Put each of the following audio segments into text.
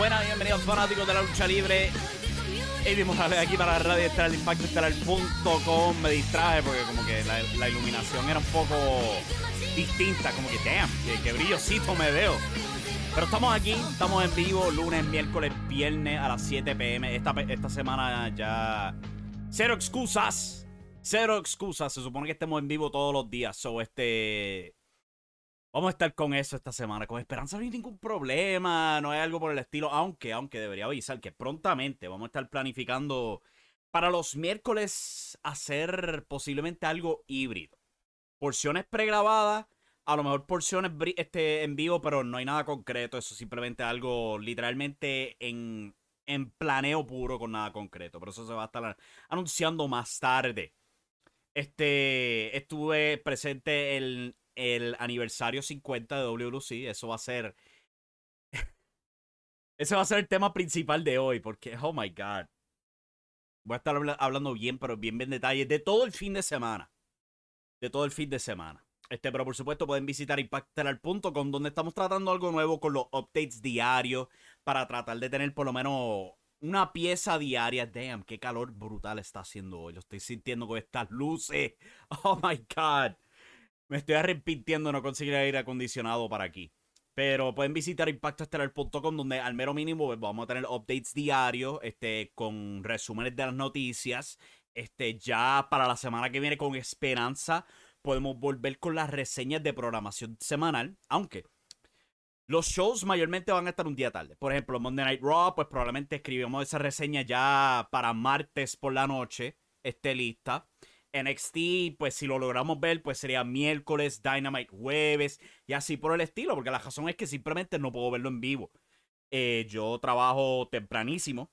Buenas, bienvenidos fanáticos de la lucha libre. Eddie Morales aquí para la radio estelar impacto estelar.com. Me distraje porque como que la, iluminación era un poco distinta, como que damn, que, que brillosito me veo. Pero estamos aquí, estamos en vivo lunes, miércoles, viernes a las 7 pm. Esta, esta semana ya. Cero excusas. Cero excusas. Se supone que estemos en vivo todos los días. So, este. Vamos a estar con eso esta semana. Con esperanza no hay ningún problema, no hay algo por el estilo. Aunque, aunque debería avisar que prontamente vamos a estar planificando para los miércoles hacer posiblemente algo híbrido. Porciones pregrabadas, a lo mejor porciones este, en vivo, pero no hay nada concreto. Eso simplemente algo literalmente en, en planeo puro con nada concreto. Pero eso se va a estar anunciando más tarde. Este, estuve presente el, el aniversario 50 de WLC. Eso va a ser. Ese va a ser el tema principal de hoy. Porque, oh my God. Voy a estar hablando bien, pero bien, bien detalles de todo el fin de semana. De todo el fin de semana. Este, pero por supuesto pueden visitar impactelar.com donde estamos tratando algo nuevo con los updates diarios para tratar de tener por lo menos una pieza diaria. Damn, qué calor brutal está haciendo hoy. Lo estoy sintiendo con estas luces. Oh my God. Me estoy arrepintiendo no conseguir aire acondicionado para aquí. Pero pueden visitar impactoestelar.com donde al mero mínimo pues, vamos a tener updates diarios este, con resúmenes de las noticias. Este, ya para la semana que viene con esperanza podemos volver con las reseñas de programación semanal. Aunque los shows mayormente van a estar un día tarde. Por ejemplo, Monday Night Raw, pues probablemente escribimos esa reseña ya para martes por la noche. Esté lista. NXT, pues si lo logramos ver, pues sería miércoles, Dynamite jueves y así por el estilo, porque la razón es que simplemente no puedo verlo en vivo. Eh, yo trabajo tempranísimo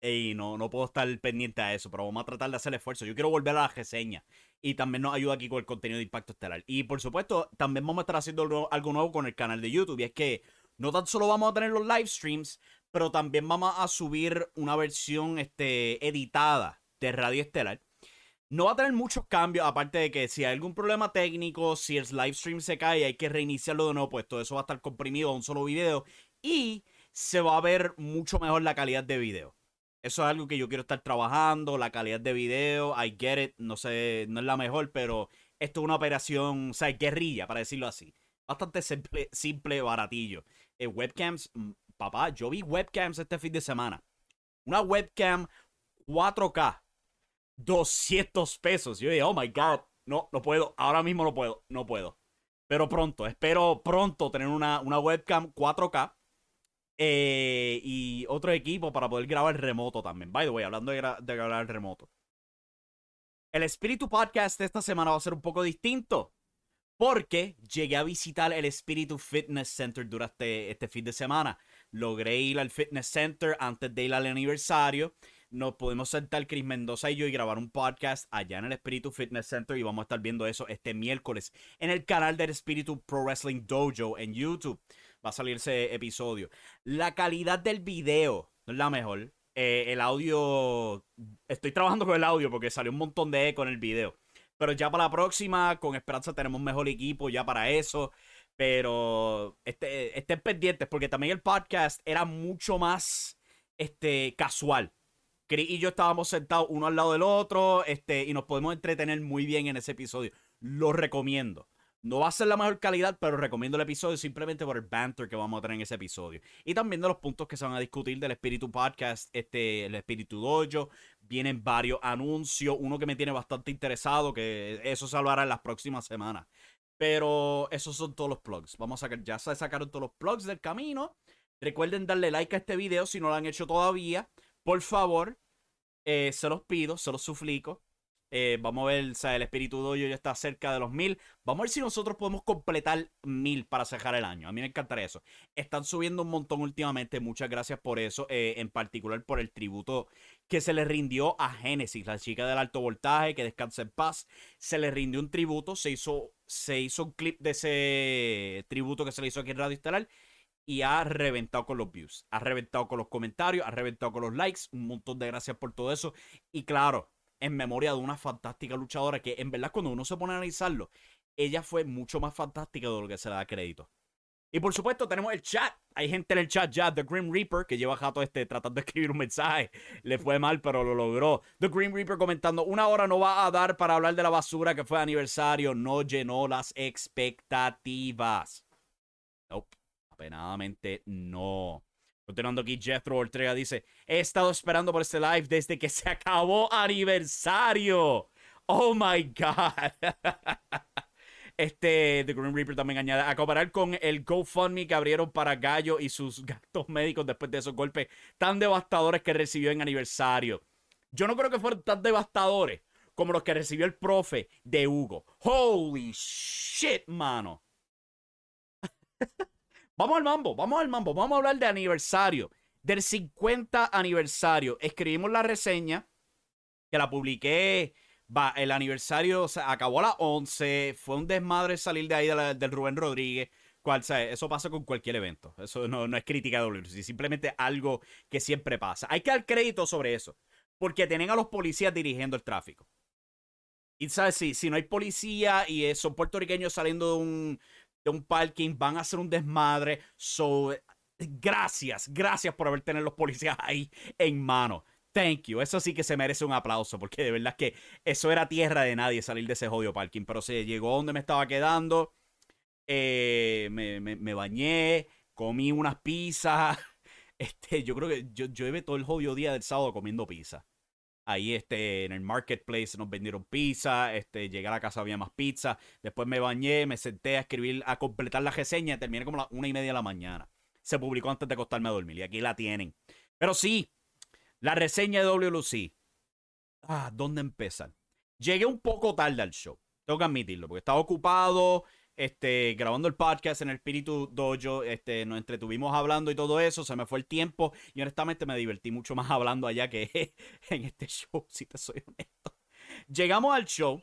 y no, no puedo estar pendiente a eso, pero vamos a tratar de hacer el esfuerzo. Yo quiero volver a la reseña y también nos ayuda aquí con el contenido de Impacto Estelar. Y por supuesto, también vamos a estar haciendo algo nuevo con el canal de YouTube y es que no tan solo vamos a tener los live streams, pero también vamos a subir una versión este, editada de Radio Estelar no va a tener muchos cambios, aparte de que si hay algún problema técnico, si el live stream se cae y hay que reiniciarlo de nuevo, pues todo eso va a estar comprimido a un solo video y se va a ver mucho mejor la calidad de video. Eso es algo que yo quiero estar trabajando, la calidad de video, I get it, no sé, no es la mejor, pero esto es una operación, o sea, guerrilla, para decirlo así. Bastante simple, simple baratillo. Eh, webcams, mm, papá, yo vi webcams este fin de semana. Una webcam 4K, 200 pesos. Yo dije, oh my god, no, no puedo, ahora mismo no puedo, no puedo. Pero pronto, espero pronto tener una, una webcam 4K eh, y otro equipo para poder grabar remoto también. By the way, hablando de, de grabar remoto. El Espíritu Podcast esta semana va a ser un poco distinto. Porque llegué a visitar el Espíritu Fitness Center durante este fin de semana. Logré ir al Fitness Center antes de ir al aniversario. Nos pudimos sentar Chris Mendoza y yo y grabar un podcast allá en el Espíritu Fitness Center y vamos a estar viendo eso este miércoles en el canal del Espíritu Pro Wrestling Dojo en YouTube. Va a salir ese episodio. La calidad del video no es la mejor. Eh, el audio, estoy trabajando con el audio porque salió un montón de eco en el video. Pero ya para la próxima, con esperanza, tenemos mejor equipo ya para eso. Pero este, estén pendientes porque también el podcast era mucho más este, casual. Chris y yo estábamos sentados uno al lado del otro este, y nos podemos entretener muy bien en ese episodio. Lo recomiendo. No va a ser la mejor calidad, pero recomiendo el episodio simplemente por el banter que vamos a tener en ese episodio. Y también de los puntos que se van a discutir del Espíritu Podcast, este, el Espíritu Dojo. Vienen varios anuncios, uno que me tiene bastante interesado, que eso se hablará en las próximas semanas. Pero esos son todos los plugs. Vamos a ya se sacaron todos los plugs del camino. Recuerden darle like a este video si no lo han hecho todavía. Por favor, eh, se los pido, se los suplico. Eh, vamos a ver, o sea, el espíritu doyo ya está cerca de los mil. Vamos a ver si nosotros podemos completar mil para cerrar el año. A mí me encantaría eso. Están subiendo un montón últimamente. Muchas gracias por eso. Eh, en particular por el tributo que se le rindió a Genesis, la chica del alto voltaje, que descansa en paz. Se le rindió un tributo. Se hizo, se hizo un clip de ese tributo que se le hizo aquí en Radio Estelar. Y ha reventado con los views, ha reventado con los comentarios, ha reventado con los likes. Un montón de gracias por todo eso. Y claro, en memoria de una fantástica luchadora que en verdad cuando uno se pone a analizarlo, ella fue mucho más fantástica de lo que se le da crédito. Y por supuesto tenemos el chat. Hay gente en el chat ya, The Grim Reaper, que lleva jato este tratando de escribir un mensaje. Le fue mal, pero lo logró. The Grim Reaper comentando, una hora no va a dar para hablar de la basura que fue aniversario. No llenó las expectativas. Nope, apenadamente no. Continuando aquí, Jethro Ortega dice: He estado esperando por este live desde que se acabó aniversario. Oh my God. Este, The Green Reaper también añade, a comparar con el GoFundMe que abrieron para Gallo y sus gastos médicos después de esos golpes tan devastadores que recibió en aniversario. Yo no creo que fueron tan devastadores como los que recibió el profe de Hugo. Holy shit, mano. Vamos al mambo, vamos al mambo, vamos a hablar de aniversario, del 50 aniversario. Escribimos la reseña, que la publiqué, va, el aniversario acabó a las 11, fue un desmadre salir de ahí del Rubén Rodríguez. Cual, eso pasa con cualquier evento. Eso no, es crítica de WC, simplemente algo que siempre pasa. Hay que dar crédito sobre eso. Porque tienen a los policías dirigiendo el tráfico. Y sabes, si, si no hay policía y son puertorriqueños saliendo de un, de un parking, van a hacer un desmadre. So, gracias, gracias por haber tenido los policías ahí en mano. Thank you. Eso sí que se merece un aplauso, porque de verdad que eso era tierra de nadie salir de ese jodido parking. Pero se llegó donde me estaba quedando. Eh, me, me, bañé, comí unas pizzas. Este, yo creo que yo, yo llevé todo el jodido día del sábado comiendo pizza. Ahí este, en el marketplace nos vendieron pizza, este, llegué a la casa había más pizza, después me bañé, me senté a escribir, a completar la reseña y terminé como a las una y media de la mañana. Se publicó antes de acostarme a dormir y aquí la tienen. Pero sí, la reseña de WLC. Ah, ¿dónde empezar? Llegué un poco tarde al show, tengo que admitirlo, porque estaba ocupado, este, grabando el podcast en el Espíritu Dojo, este, nos entretuvimos hablando y todo eso, se me fue el tiempo y honestamente me divertí mucho más hablando allá que en este show, si te soy honesto. Llegamos al show,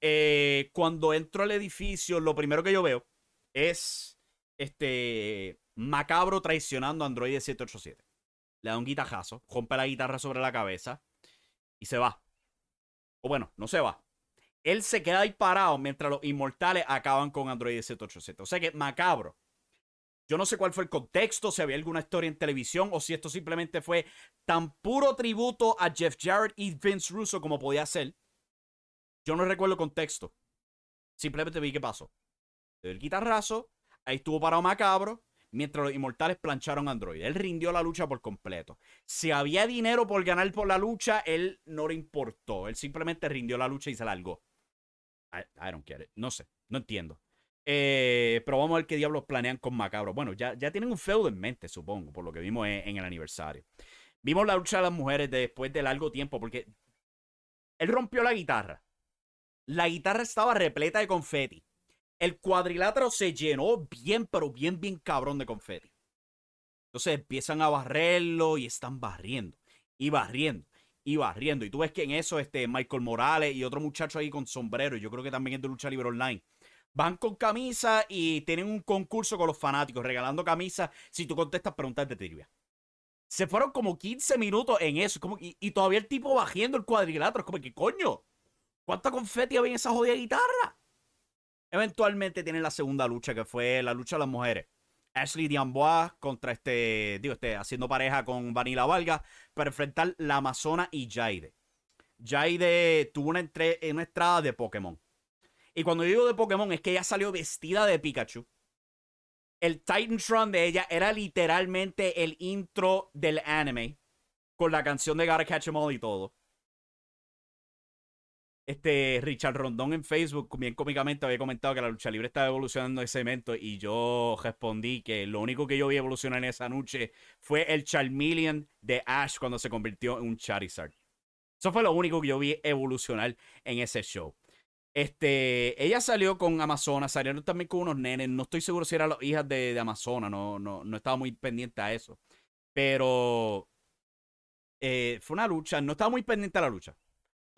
eh, cuando entro al edificio, lo primero que yo veo es este macabro traicionando a Android 787. Le da un guitajazo, rompe la guitarra sobre la cabeza y se va. O bueno, no se va, él se queda ahí parado mientras los inmortales acaban con Android 787. O sea que macabro. Yo no sé cuál fue el contexto, si había alguna historia en televisión o si esto simplemente fue tan puro tributo a Jeff Jarrett y Vince Russo como podía ser. Yo no recuerdo el contexto. Simplemente vi qué pasó. El guitarrazo, ahí estuvo parado macabro, mientras los inmortales plancharon Android. Él rindió la lucha por completo. Si había dinero por ganar por la lucha, él no le importó. Él simplemente rindió la lucha y se largó. I, don't get. No sé, no entiendo. Eh, pero vamos a ver qué diablos planean con Macabro. Bueno, ya, ya tienen un feudo en mente, supongo, por lo que vimos en, en el aniversario. Vimos la lucha de las mujeres después de largo tiempo, porque él rompió la guitarra. La guitarra estaba repleta de confeti. El cuadrilátero se llenó bien, pero bien, bien cabrón de confeti. Entonces empiezan a barrerlo y están barriendo. Y barriendo. Y barriendo. Y tú ves que en eso, este, Michael Morales y otro muchacho ahí con sombrero, yo creo que también es de lucha libre online, van con camisa y tienen un concurso con los fanáticos, regalando camisas si tú contestas preguntas de trivia. Se fueron como 15 minutos en eso. Y, y todavía el tipo bajando el cuadrilátero. Es como que, coño, ¿cuánta confeti había en esa jodida guitarra? Eventualmente tienen la segunda lucha, que fue la lucha de las mujeres. Ashley Diambois contra este, digo, este, haciendo pareja con Vanilla Valga para enfrentar la Amazona y Jaide. Jaide tuvo una, una entrada de Pokémon. Y cuando digo de Pokémon es que ella salió vestida de Pikachu. El Titantron de ella era literalmente el intro del anime. Con la canción de Gotta Catch 'em All y todo. Este Richard Rondón en Facebook, bien cómicamente, había comentado que la lucha libre estaba evolucionando ese evento. Y yo respondí que lo único que yo vi evolucionar en esa noche fue el Charmeleon de Ash cuando se convirtió en un Charizard. Eso fue lo único que yo vi evolucionar en ese show. Este, ella salió con Amazona, salieron también con unos nenes. No estoy seguro si eran las hijas de, de Amazona, no, no, no estaba muy pendiente a eso. Pero eh, fue una lucha, no estaba muy pendiente a la lucha.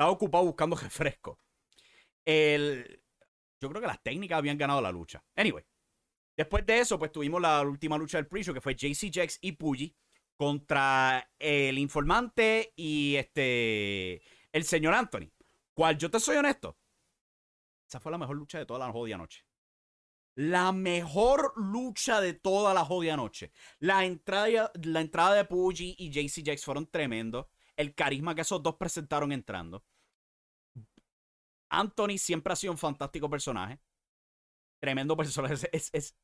Estaba ocupado buscando refresco. El, yo creo que las técnicas habían ganado la lucha. Anyway, después de eso, pues tuvimos la última lucha del pre-show que fue JC Jax y Puggy contra el informante y este el señor Anthony. Cual yo te soy honesto, esa fue la mejor lucha de toda la jodida noche. La mejor lucha de toda la jodida noche. La entrada, la entrada de Puggy y JC Jax fueron tremendos. El carisma que esos dos presentaron entrando. Anthony siempre ha sido un fantástico personaje. Tremendo personaje. Es, es,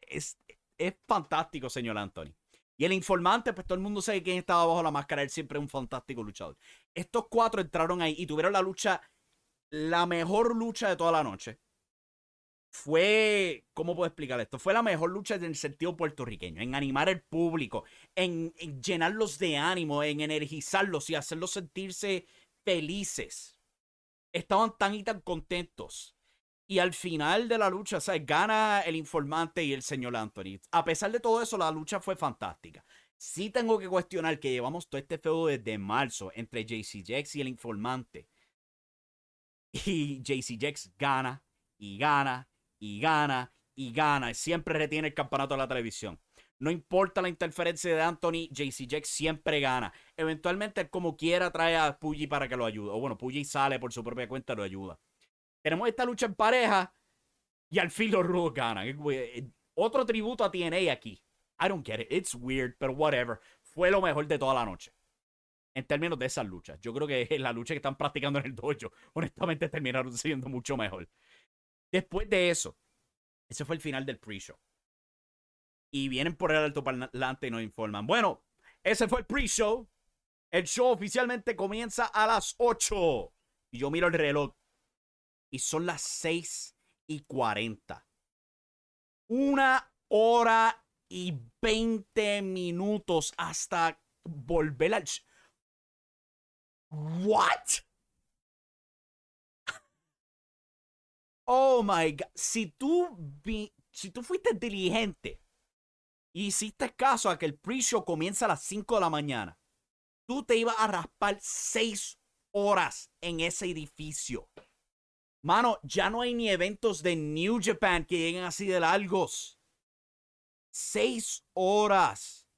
es, es, fantástico, señor Anthony. Y el informante, pues todo el mundo sabe quién estaba bajo la máscara. Él siempre es un fantástico luchador. Estos cuatro entraron ahí y tuvieron la lucha, la mejor lucha de toda la noche. Fue, ¿cómo puedo explicar esto? Fue la mejor lucha en el sentido puertorriqueño, en animar al público, en, en llenarlos de ánimo, en energizarlos y hacerlos sentirse felices. Estaban tan y tan contentos. Y al final de la lucha, ¿sabes? Gana el informante y el señor Anthony. A pesar de todo eso, la lucha fue fantástica. Sí tengo que cuestionar que llevamos todo este feudo desde marzo entre JC Jax y el informante. Y JC Jax gana y gana y gana y gana. Y siempre retiene el campeonato de la televisión. No importa la interferencia de Anthony, JC Jax siempre gana. Eventualmente, como quiera, trae a Puggy para que lo ayude. O bueno, Puggy sale por su propia cuenta y lo ayuda. Tenemos esta lucha en pareja y al fin los rudos ganan. Otro tributo a TNA aquí. I don't get it. It's weird, but whatever. Fue lo mejor de toda la noche. En términos de esas luchas. Yo creo que la lucha que están practicando en el dojo, honestamente, terminaron siendo mucho mejor. Después de eso, ese fue el final del pre-show. Y vienen por el alto parlante y nos informan. Bueno, ese fue el pre-show. El show oficialmente comienza a las 8. Y yo miro el reloj. Y son las 6 y 40. Una hora y 20 minutos hasta volver al... ¿What? Oh my god. Si tú, si tú fuiste diligente y hiciste caso a que el pre-show comienza a las 5 de la mañana, tú te ibas a raspar 6 horas en ese edificio. Mano, ya no hay ni eventos de New Japan que lleguen así de largos. 6 horas.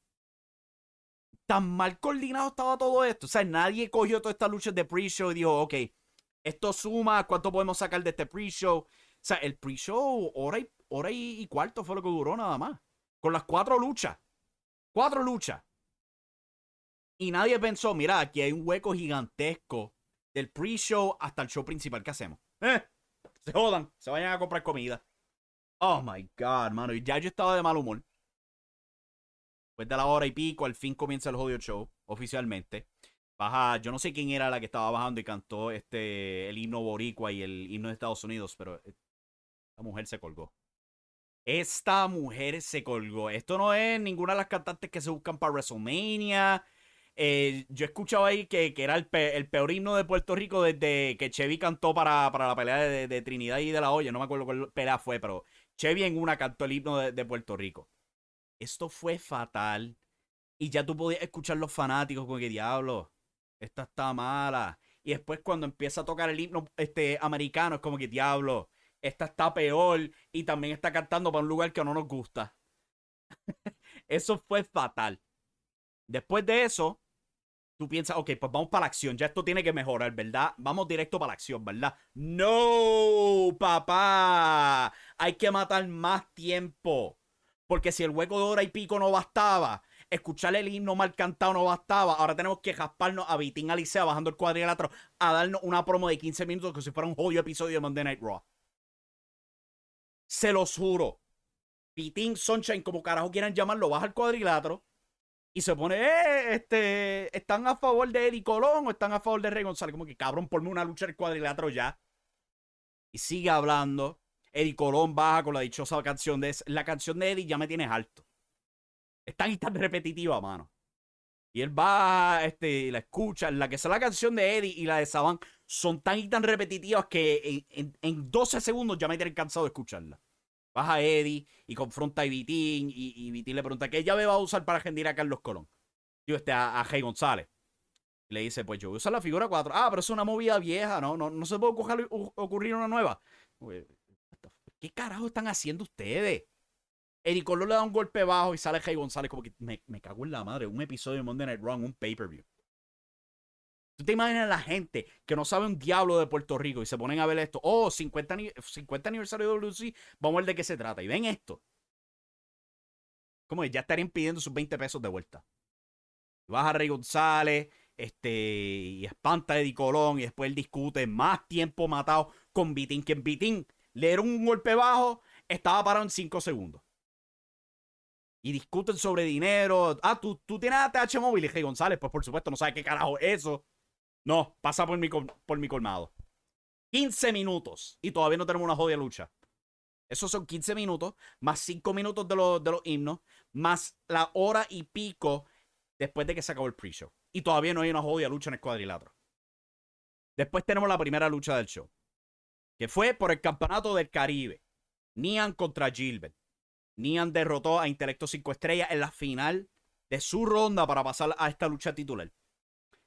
Tan mal coordinado estaba todo esto. O sea, nadie cogió todas estas luchas de pre-show y dijo, ok, esto suma, ¿cuánto podemos sacar de este pre-show? O sea, el pre-show, hora y, hora y, cuarto fue lo que duró nada más. Con las cuatro luchas. Cuatro luchas. Y nadie pensó, mira, aquí hay un hueco gigantesco del pre-show hasta el show principal. ¿Qué hacemos? Eh, se jodan, se vayan a comprar comida. Oh my god, mano. Y ya yo estaba de mal humor. Después de la hora y pico, al fin comienza el jodido show, oficialmente. Baja, yo no sé quién era la que estaba bajando y cantó este el himno boricua y el himno de Estados Unidos, pero la mujer se colgó. Esta mujer se colgó. Esto no es ninguna de las cantantes que se buscan para WrestleMania. Eh, yo he escuchado ahí que, era el, peor himno de Puerto Rico desde que Chevy cantó para, para la pelea de, Trinidad y de la Olla. No me acuerdo cuál pelea fue, pero Chevy en una cantó el himno de, Puerto Rico. Esto fue fatal. Y ya tú podías escuchar los fanáticos como que diablo, esta está mala. Y después cuando empieza a tocar el himno este, americano es como que diablo, esta está peor y también está cantando para un lugar que no nos gusta. eso fue fatal. Después de eso, tú piensas, ok, pues vamos para la acción, ya esto tiene que mejorar, ¿verdad? Vamos directo para la acción, ¿verdad? No, papá, hay que matar más tiempo. Porque si el hueco de hora y pico no bastaba, escuchar el himno mal cantado no bastaba, ahora tenemos que jasparnos a Vitín Alicea bajando el cuadrilátero a darnos una promo de 15 minutos como si fuera un jodido episodio de Monday Night Raw. Se los juro. Vitín Sunshine, como carajo quieran llamarlo, baja el cuadrilátero y se pone, eh, este, ¿están a favor de Eddie Colón o están a favor de Rey González? Como que cabrón, ponme una lucha del cuadrilátero ya. Y sigue hablando. Eddie Colón baja con la dichosa canción de... La canción de Eddie ya me tienes alto. Es tan tan repetitiva, mano. Y él va, este, la escucha. La que es la canción de Eddie y la de Saban son tan y tan repetitivas que en, 12 segundos ya me tienen cansado de escucharla. Baja Eddie y confronta a Vitín y, y Vitín le pregunta qué llave va a usar para agendir a Carlos Colón. Digo, este, a, a Jay González. Y le dice, pues yo voy a usar la figura 4. Ah, pero es una movida vieja, ¿no? No, no se puede ocurrir una nueva. ¿Qué carajo están haciendo ustedes? Eddie Colón le da un golpe bajo y sale Jay González como que me, cago en la madre. Un episodio de Monday Night Raw, un pay-per-view. ¿Tú te imaginas la gente que no sabe un diablo de Puerto Rico y se ponen a ver esto? Oh, 50, 50 aniversario de WC, vamos a ver de qué se trata. Y ven esto. Como ya estarían pidiendo sus 20 pesos de vuelta. Baja Rey González, este, y espanta a Eddie Colón, y después él discute más tiempo matado con Vitín, que en Vitín le dieron un golpe bajo, estaba parado en 5 segundos. Y discuten sobre dinero. Ah, tú, tú tienes ATH móvil, y Rey González, pues por supuesto no sabe qué carajo es eso. No, pasa por mi, por mi colmado. 15 minutos y todavía no tenemos una jodida lucha. Esos son 15 minutos, más 5 minutos de, los, de los himnos, más la hora y pico después de que se acabó el pre-show. Y todavía no hay una jodida lucha en el cuadrilátero. Después tenemos la primera lucha del show, que fue por el campeonato del Caribe. Nian contra Gilbert. Nian derrotó a Intelecto 5 Estrellas en la final de su ronda para pasar a esta lucha titular.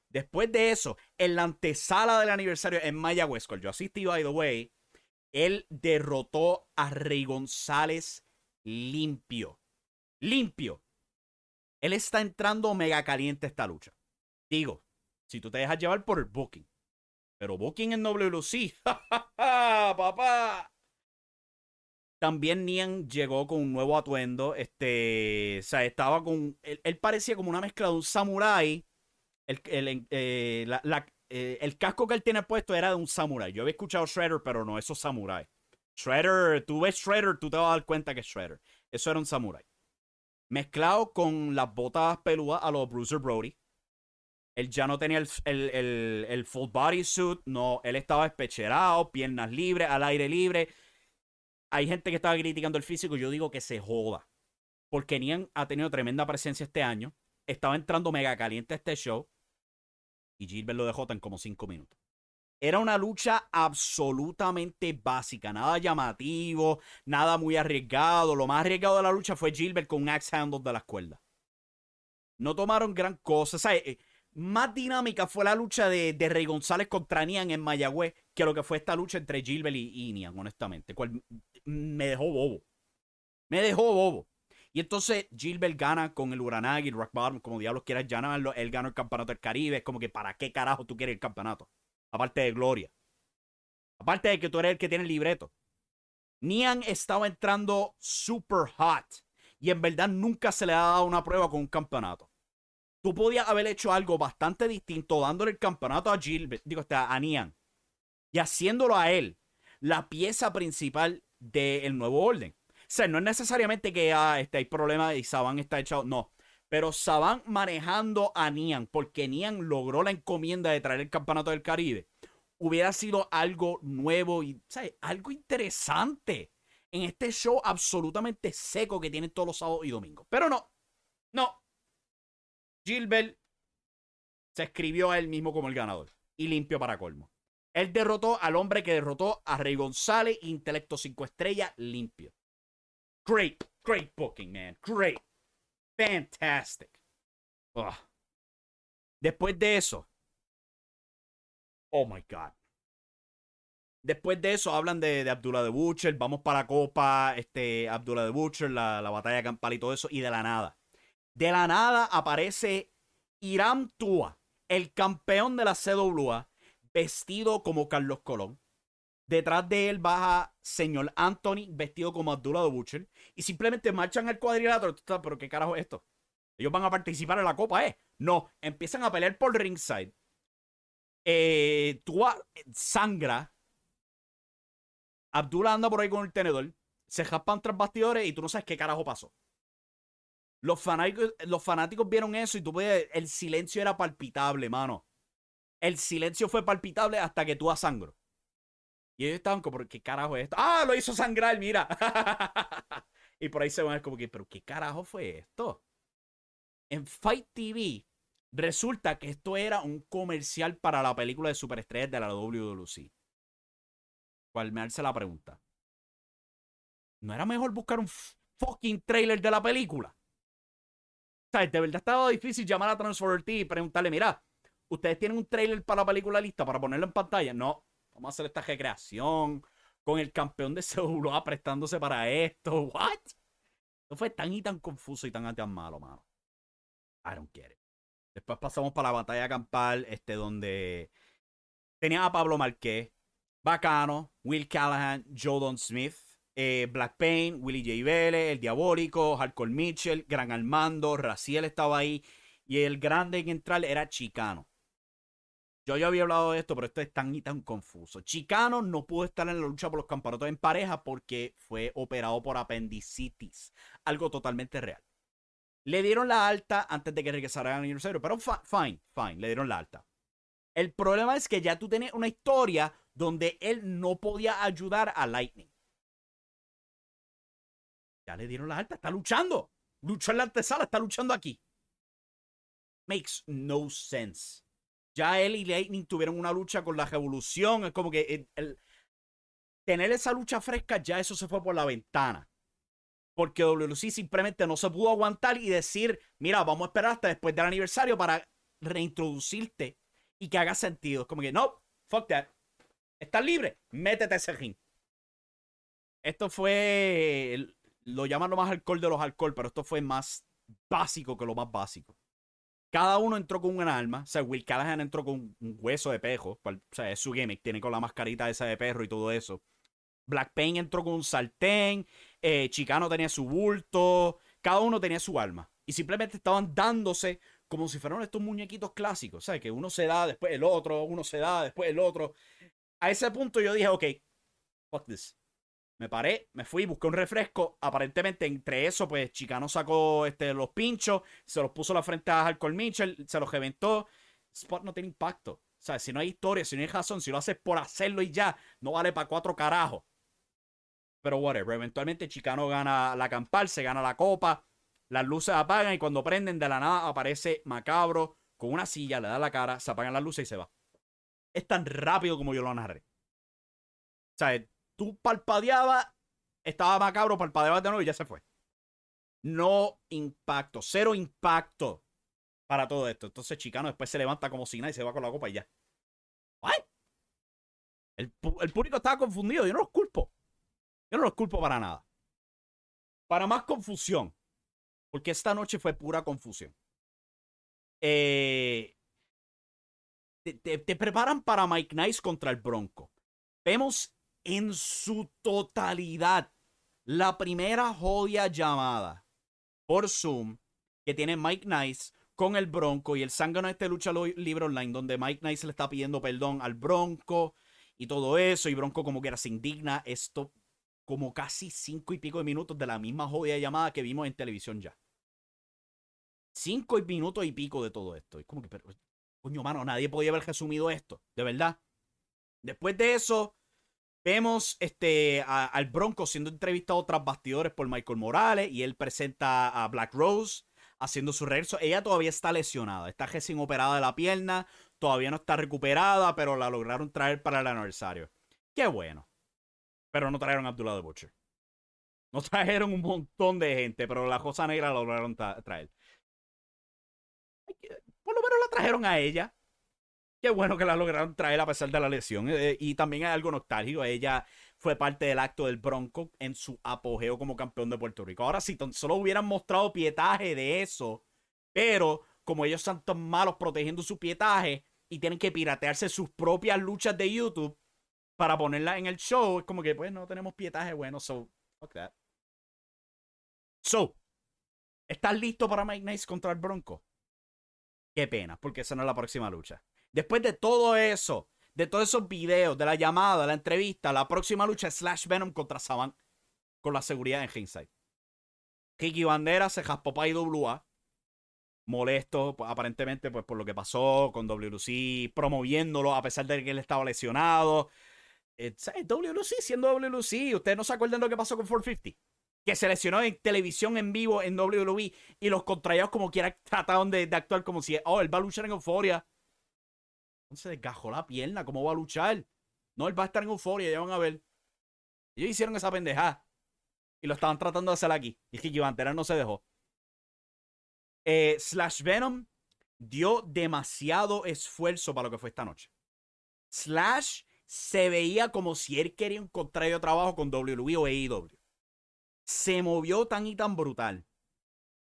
Después de eso, en la antesala del aniversario en Mayagüez, cual yo asistí, by the way, él derrotó a Rey González limpio. Limpio. Él está entrando mega caliente esta lucha. Digo, si tú te dejas llevar por el booking. Pero booking en WC. papá! También Nian llegó con un nuevo atuendo. Este, o sea, estaba con. Él, parecía como una mezcla de un samurái el, eh, eh, el, casco que él tiene puesto era de un samurai. Yo había escuchado Shredder, pero no, eso es samurai. Shredder, tú ves Shredder, tú te vas a dar cuenta que es Shredder. Eso era un samurai. Mezclado con las botas peludas a los Bruiser Brody. Él ya no tenía el, el, full body suit. No, él estaba especherado, piernas libres, al aire libre. Hay gente que estaba criticando el físico. Yo digo que se joda. Porque Nian ha tenido tremenda presencia este año. Estaba entrando mega caliente este show y Gilbert lo dejó en como cinco minutos. Era una lucha absolutamente básica, nada llamativo, nada muy arriesgado. Lo más arriesgado de la lucha fue Gilbert con un axe handle de las cuerdas. No tomaron gran cosa. O eh, más dinámica fue la lucha de, Rey González contra Nian en Mayagüez que lo que fue esta lucha entre Gilbert y, y Nian, honestamente. Cual me dejó bobo. Me dejó bobo. Y entonces Gilbert gana con el Uranagi, Rock Bottom, como diablos quieras llamarlo. Él ganó el campeonato del Caribe. Es como que, ¿para qué carajo tú quieres el campeonato? Aparte de gloria. Aparte de que tú eres el que tiene el libreto. Nian estaba entrando super hot. Y en verdad nunca se le ha dado una prueba con un campeonato. Tú podías haber hecho algo bastante distinto dándole el campeonato a Gilbert, digo, a Nian. Y haciéndolo a él la pieza principal del nuevo orden. sea, no es necesariamente que ah, este, hay problemas y Saban está echado. No. Pero Saban manejando a Nian, porque Nian logró la encomienda de traer el campeonato del Caribe, hubiera sido algo nuevo y ¿sabes? algo interesante en este show absolutamente seco que tiene todos los sábados y domingos. Pero no, no. Gilbert se escribió a él mismo como el ganador y limpio para colmo. Él derrotó al hombre que derrotó a Rey González, intelecto 5 estrellas, limpio. Great, great booking, man. Great. Fantastic. Después de eso. Oh my God. Después de eso hablan de, Abdullah de Butcher. Vamos para la copa. Este, Abdullah de Butcher, la, la batalla campal y todo eso. Y de la nada. De la nada aparece Irán Tua, el campeón de la CWA, vestido como Carlos Colón. Detrás de él baja señor Anthony, vestido como Abdullah de Butcher. Y simplemente marchan al cuadrilátero. Pero ¿qué carajo es esto? Ellos van a participar en la copa, ¿eh? No, empiezan a pelear por ringside. Eh, Tua sangra. Abdullah anda por ahí con el tenedor. Se jaspan tras bastidores y tú no sabes qué carajo pasó. Los fanáticos, los fanáticos vieron eso y tú ves, el silencio era palpitable, mano. El silencio fue palpitable hasta que tú sangro. Y ellos estaban como, ¿qué carajo es esto? ¡Ah! Lo hizo sangrar, mira. y por ahí se van como que, ¿pero qué carajo fue esto? En Fight TV, resulta que esto era un comercial para la película de superestrellas de la WWC. ¿Cuál me hace la pregunta? ¿No era mejor buscar un fucking trailer de la película? O sea, de verdad estaba difícil llamar a Transformer T y preguntarle, mira, ¿ustedes tienen un trailer para la película lista para ponerlo en pantalla? No, vamos a hacer esta recreación con el campeón de Seúl prestándose para esto. ¿What? No fue tan y tan confuso y tan, tan malo, mano. I don't get it. Después pasamos para la batalla campal, este, donde tenía a Pablo Marqués, Bacano, Will Callahan, Joe Smith, eh, Black Pain, Willie J. Vélez, El Diabólico, Hardcore Mitchell, Gran Armando, Raciel estaba ahí. Y el grande en entrar era Chicano. Yo ya había hablado de esto, pero esto es tan y tan confuso. Chicano no pudo estar en la lucha por los campeonatos en pareja porque fue operado por apendicitis. Algo totalmente real. Le dieron la alta antes de que regresara al aniversario, pero fine, fine, le dieron la alta. El problema es que ya tú tienes una historia donde él no podía ayudar a Lightning. Ya le dieron la alta, está luchando. Luchó en la antesala, está luchando aquí. Makes no sense. Ya él y Lightning tuvieron una lucha con la revolución. Es como que tener esa lucha fresca, ya eso se fue por la ventana. Porque WLC simplemente no se pudo aguantar y decir, mira, vamos a esperar hasta después del aniversario para reintroducirte y que haga sentido. Es como que, no, fuck that. Estás libre, métete ese ring. Esto fue, lo llaman lo más alcohol de los alcohol, pero esto fue más básico que lo más básico. Cada uno entró con un arma. O sea, Will Callahan entró con un hueso de pejo. O sea, es su gimmick. Tiene con la mascarita esa de perro y todo eso. Black Pain entró con un sartén. Eh, Chicano tenía su bulto. Cada uno tenía su arma. Y simplemente estaban dándose como si fueran estos muñequitos clásicos. ¿Sabes? Que uno se da, después el otro. Uno se da, después el otro. A ese punto yo dije, ok, fuck this. Me paré, me fui, busqué un refresco. Aparentemente, entre eso, pues Chicano sacó este, los pinchos, se los puso la frente a Hardcore Mitchell, se los reventó. Spot no tiene impacto. O sea, si no hay historia, si no hay razón, si lo haces por hacerlo y ya, no vale para cuatro carajos. Pero whatever, eventualmente Chicano gana la campal, se gana la copa, las luces apagan y cuando prenden de la nada aparece Macabro con una silla, le da la cara, se apagan las luces y se va. Es tan rápido como yo lo narré. O sea, tú palpadeabas, estaba macabro, palpadeabas de nuevo y ya se fue. No impacto, cero impacto para todo esto. Entonces Chicano después se levanta como si nada y se va con la copa y ya. El, el público estaba confundido, yo no los culpo. Yo no los culpo para nada. Para más confusión. Porque esta noche fue pura confusión. Eh, te, te, preparan para Mike Nice contra el Bronco. Vemos en su totalidad la primera joya llamada por Zoom que tiene Mike Nice con el Bronco y el zángano de este lucha libre online donde Mike Nice le está pidiendo perdón al Bronco y todo eso y Bronco como que era se indigna esto como casi cinco y pico de minutos de la misma jodida llamada que vimos en televisión ya. Cinco y minutos y pico de todo esto. Es como que, pero, coño, mano, nadie podía haber resumido esto, de verdad. Después de eso, vemos este, al Bronco siendo entrevistado tras bastidores por Michael Morales y él presenta a Black Rose haciendo su regreso. Ella todavía está lesionada, está recién operada de la pierna, todavía no está recuperada, pero la lograron traer para el aniversario. Qué bueno. Pero no trajeron a Abdullah de Butcher. No trajeron un montón de gente, pero la Cosa Negra la lograron traer. Por lo menos la trajeron a ella. Qué bueno que la lograron traer a pesar de la lesión. Eh, y también hay algo nostálgico. Ella fue parte del acto del Bronco en su apogeo como campeón de Puerto Rico. Ahora, si tan solo hubieran mostrado pietaje de eso, pero como ellos son tan malos protegiendo su pietaje y tienen que piratearse sus propias luchas de YouTube para ponerlas en el show, es como que, pues, no tenemos pietaje bueno, so, fuck that. So, ¿estás listo para Mike Nice contra el Bronco? Qué pena, porque esa no es la próxima lucha. Después de todo eso, de todos esos videos, de la llamada, de la entrevista, la próxima lucha es Slash Venom contra Saban con la seguridad en Ringside. Kiki Bandera se jaspó para IWA. Molesto, pues, aparentemente, pues por lo que pasó con WLC, promoviéndolo a pesar de que él estaba lesionado. Eh, WLC siendo WLC. Ustedes no se acuerdan lo que pasó con 450 que se lesionó en televisión en vivo en WWE y los contrarios como quiera trataron de, de, actuar como si, oh, él va a luchar en euforia se desgajó la pierna. ¿Cómo va a luchar? No, él va a estar en euforia, ya van a ver. Ellos hicieron esa pendejada. Y lo estaban tratando de hacer aquí. Y es que Givantera no se dejó. Eh, Slash Venom dio demasiado esfuerzo para lo que fue esta noche. Slash se veía como si él quería un contrario de trabajo con WWE o AEW. Se movió tan y tan brutal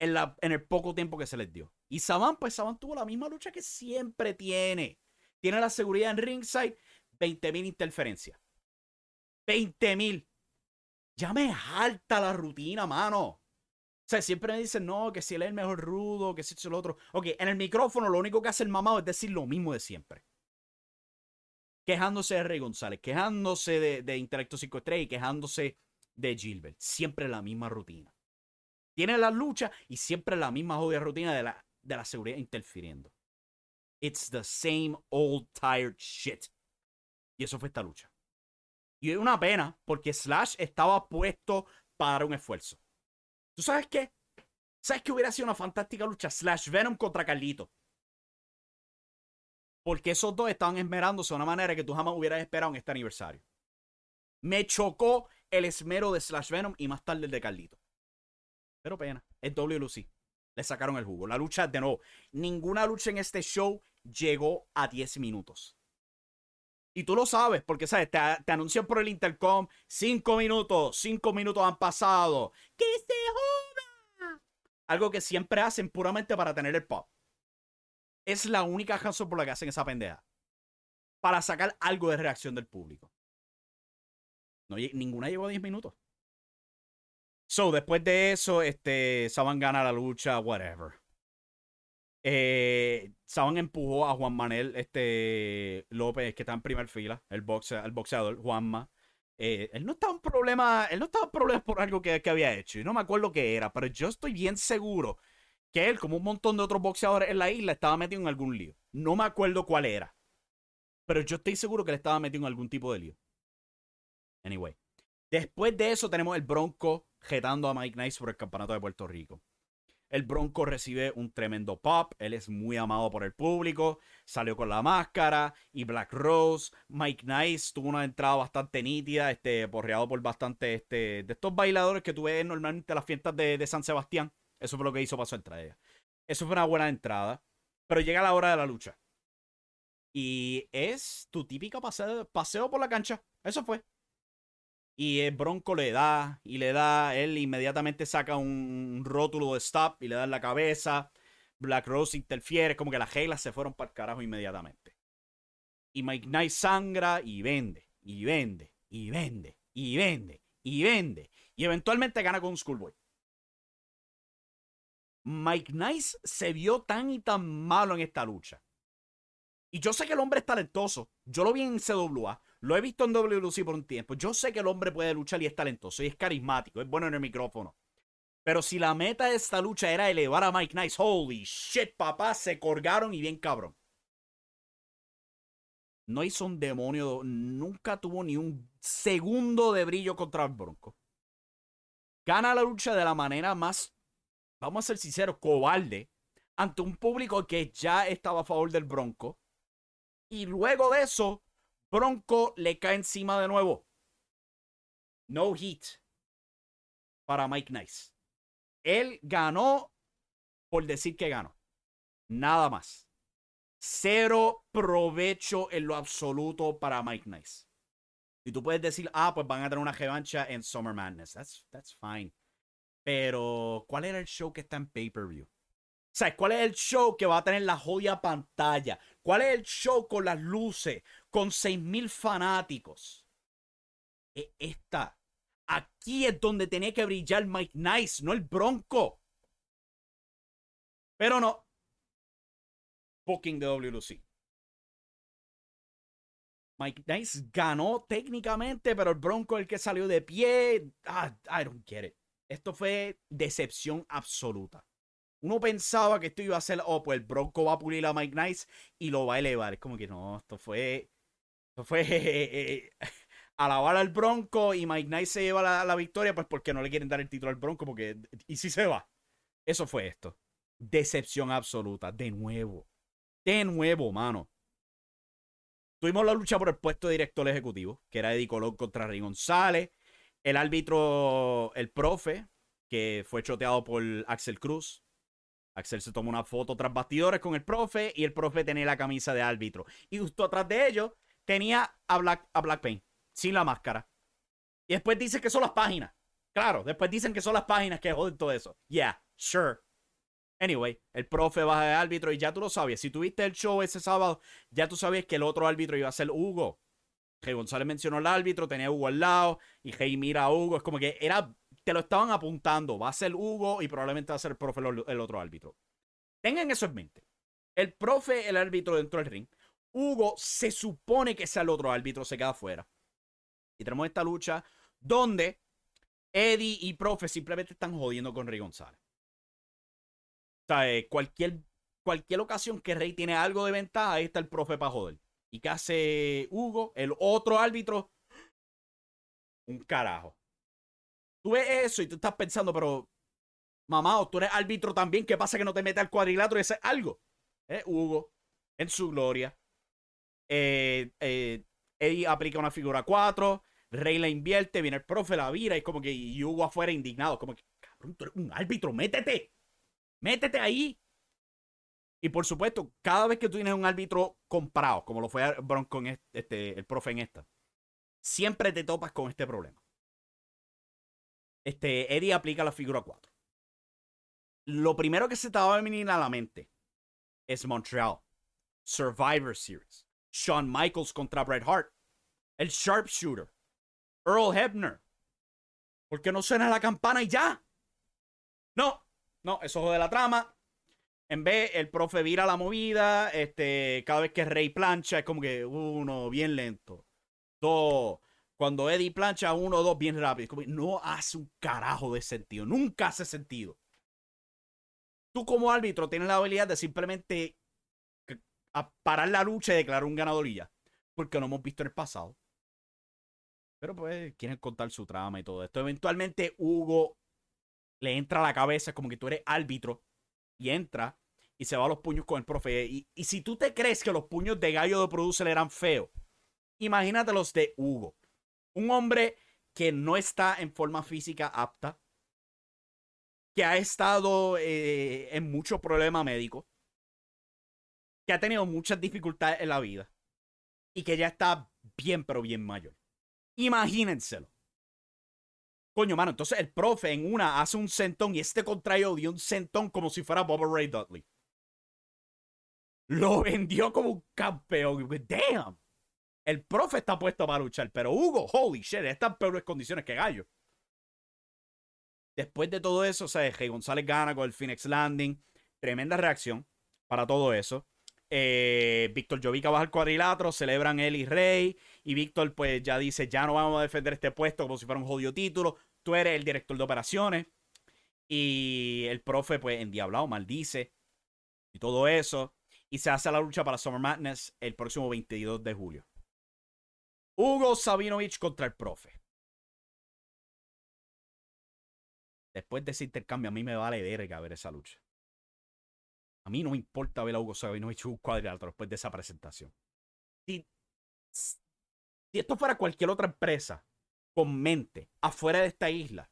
en, la, en el poco tiempo que se les dio. Y Saban, pues Saban tuvo la misma lucha que siempre tiene. Tiene la seguridad en ringside, 20.000 interferencias. 20.000. Ya me alta la rutina, mano. O sea, siempre me dicen, no, que si él es el mejor rudo, que si es el otro. Ok, en el micrófono lo único que hace el mamado es decir lo mismo de siempre. Quejándose de Rey González, quejándose de, de Intelecto 5 Estrellas y quejándose de Gilbert. Siempre la misma rutina. Tiene la lucha y siempre la misma jodida rutina de la, de la seguridad interfiriendo. It's the same old tired shit. Y eso fue esta lucha. Y es una pena porque Slash estaba puesto para un esfuerzo. ¿Tú sabes qué? ¿Sabes que hubiera sido una fantástica lucha? Slash Venom contra Carlito. Porque esos dos estaban esmerándose de una manera que tú jamás hubieras esperado en este aniversario. Me chocó el esmero de Slash Venom y más tarde el de Carlito. Pero pena, es WLC le sacaron el jugo. La lucha, de nuevo, ninguna lucha en este show llegó a 10 minutos. Y tú lo sabes, porque sabes, te, anuncian por el intercom 5 minutos, 5 minutos han pasado. ¡Que se joda! Algo que siempre hacen puramente para tener el pop. Es la única razón por la que hacen esa pendeja. Para sacar algo de reacción del público. No, ninguna llegó a 10 minutos. So, después de eso, este, Saban gana la lucha, whatever. Eh, Saban empujó a Juan Manuel este, López, que está en primera fila, el, el boxeador, Juanma. Eh, él no estaba en problema, él no estaba en problemas por algo que, que había hecho. Y no me acuerdo qué era, pero yo estoy bien seguro que él, como un montón de otros boxeadores en la isla, estaba metido en algún lío. No me acuerdo cuál era. Pero yo estoy seguro que él estaba metido en algún tipo de lío. Anyway. Después de eso tenemos el Bronco jetando a Mike Nice por el campeonato de Puerto Rico. El Bronco recibe un tremendo pop. Él es muy amado por el público. Salió con la máscara y Black Rose. Mike Nice tuvo una entrada bastante nítida, este, porreado por bastante este, de estos bailadores que tú ves normalmente en las fiestas de, San Sebastián. Eso fue lo que hizo paso entre ellas. Eso fue una buena entrada. Pero llega la hora de la lucha. Y es tu típica paseo por la cancha. Eso fue. Y el Bronco le da y le da. Él inmediatamente saca un rótulo de stop y le da en la cabeza. Black Rose interfiere. Como que las reglas se fueron para el carajo inmediatamente. Y Mike Knight sangra y vende. Y vende. Y vende. Y vende. Y vende. Y eventualmente gana con un Schoolboy. Mike Nice se vio tan y tan malo en esta lucha. Y yo sé que el hombre es talentoso. Yo lo vi en CWA. Lo he visto en WLC por un tiempo. Yo sé que el hombre puede luchar y es talentoso y es carismático, es bueno en el micrófono. Pero si la meta de esta lucha era elevar a Mike Nice, holy shit, papá, se colgaron y bien cabrón. No hizo un demonio, nunca tuvo ni un segundo de brillo contra el Bronco. Gana la lucha de la manera más, vamos a ser sinceros, cobarde, ante un público que ya estaba a favor del Bronco. Y luego de eso, Bronco le cae encima de nuevo. No hit para Mike Nice. Él ganó por decir que ganó. Nada más. Cero provecho en lo absoluto para Mike Nice. Y tú puedes decir, ah, pues van a tener una revancha en Summer Madness. That's, that's fine. Pero, ¿cuál era el show que está en pay-per-view? O sea, ¿cuál es el show que va a tener la joya pantalla? ¿Cuál es el show con las luces? Con 6.000 fanáticos. E, esta. Aquí es donde tenía que brillar Mike Nice, no el Bronco. Pero no. Booking de WLC. Mike Nice ganó técnicamente, pero el Bronco el que salió de pie. Ah, I don't get it. Esto fue decepción absoluta. Uno pensaba que esto iba a ser, oh, pues el Bronco va a pulir a Mike Nice y lo va a elevar. Es como que no, esto fue. Fue. alabar al Bronco y Mike Nice se lleva la, la, victoria, pues porque no le quieren dar el título al Bronco, porque. Y si se va. Eso fue esto. Decepción absoluta. De nuevo. De nuevo, mano. Tuvimos la lucha por el puesto de director ejecutivo, que era Eddie Colón contra Rey González. El árbitro, el profe, que fue choteado por Axel Cruz. Axel se tomó una foto tras bastidores con el profe y el profe tenía la camisa de árbitro. Y justo atrás de ellos tenía a Black, a Black Pain, sin la máscara. Y después dice que son las páginas. Claro, después dicen que son las páginas que joden todo eso. Yeah, sure. Anyway, el profe baja de árbitro y ya tú lo sabías. Si tuviste el show ese sábado, ya tú sabías que el otro árbitro iba a ser Hugo. Rey González mencionó al árbitro, tenía Hugo al lado y Rey mira a Hugo. Es como que era, te lo estaban apuntando. Va a ser Hugo y probablemente va a ser el profe el otro árbitro. Tengan eso en mente. El profe, el árbitro dentro del ring. Hugo se supone que sea el otro árbitro, se queda afuera. Y tenemos esta lucha donde Eddie y profe simplemente están jodiendo con Rey González. O sea, eh, cualquier, cualquier ocasión que Rey tiene algo de ventaja, ahí está el profe para joder. ¿Y qué hace Hugo? El otro árbitro. Un carajo. Tú ves eso y tú estás pensando, pero mamá, tú eres árbitro también. ¿Qué pasa que no te metes al cuadrilátero y haces algo? ¿Eh? Hugo, en su gloria. Eh, eh, Eddie aplica una figura 4. Rey la invierte. Viene el profe, la vira. Y como que Hugo afuera indignado. Como que, cabrón, tú eres un árbitro, métete. Métete ahí. Y por supuesto, cada vez que tú tienes un árbitro comprado, como lo fue Bronco en este, el profe en esta, siempre te topas con este problema. Este, Eddie aplica la figura 4. Lo primero que se te va a venir a la mente es Montreal, Survivor Series, Shawn Michaels contra Bret Hart, el Sharpshooter, Earl Hebner. ¿Por qué no suena la campana y ya? No, no, eso jode la trama. En vez, el profe vira la movida. Este, cada vez que Rey plancha, es como que uno, bien lento. Dos. Cuando Eddie plancha, uno, dos, bien rápido. Como no hace un carajo de sentido. Nunca hace sentido. Tú, como árbitro, tienes la habilidad de simplemente parar la lucha y declarar un ganador y ya. Porque lo hemos visto en el pasado. Pero pues quieren contar su trama y todo esto. Eventualmente, Hugo le entra a la cabeza como que tú eres árbitro y entra y se va a los puños con el profe. Y, si tú te crees que los puños de Gallo de Producer eran feos, imagínate los de Hugo. Un hombre que no está en forma física apta, que ha estado eh, en muchos problemas médicos, que ha tenido muchas dificultades en la vida y que ya está bien, pero bien mayor. Imagínenselo. Coño, mano, entonces el profe en una hace un centón y este contrario dio un centón como si fuera Bob Ray Dudley. Lo vendió como un campeón. Damn. El profe está puesto para luchar, pero Hugo, holy shit, está en peores condiciones que Gallo. Después de todo eso, o sea, González gana con el Phoenix Landing. Tremenda reacción para todo eso. Eh, Víctor Jovica baja al cuadrilátero, celebran él y Rey. Y Víctor, pues ya dice: Ya no vamos a defender este puesto como si fuera un jodido título. Tú eres el director de operaciones. Y el profe, pues, endiablado, maldice. Y todo eso. Y se hace la lucha para Summer Madness el próximo 22 de julio. Hugo Sabinovich contra el profe. Después de ese intercambio, a mí me vale verga ver esa lucha. A mí no me importa ver a Hugo Sabinovich un cuadrilátero después de esa presentación. Si, esto fuera cualquier otra empresa con mente afuera de esta isla,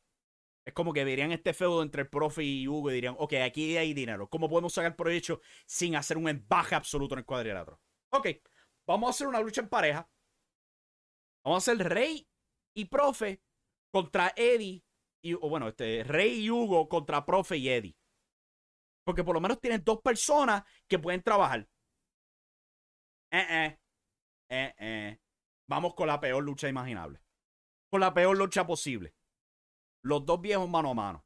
es como que verían este feudo entre el profe y Hugo y dirían, ok, aquí hay dinero. ¿Cómo podemos sacar provecho sin hacer un embaje absoluto en el cuadrilátero? Ok, vamos a hacer una lucha en pareja. Vamos a hacer Rey y profe contra Eddie. Y, bueno, este, Rey y Hugo contra profe y Eddie. Porque por lo menos tienen dos personas que pueden trabajar. Eh, eh. Eh, eh. Vamos con la peor lucha imaginable. Con la peor lucha posible. Los dos viejos mano a mano.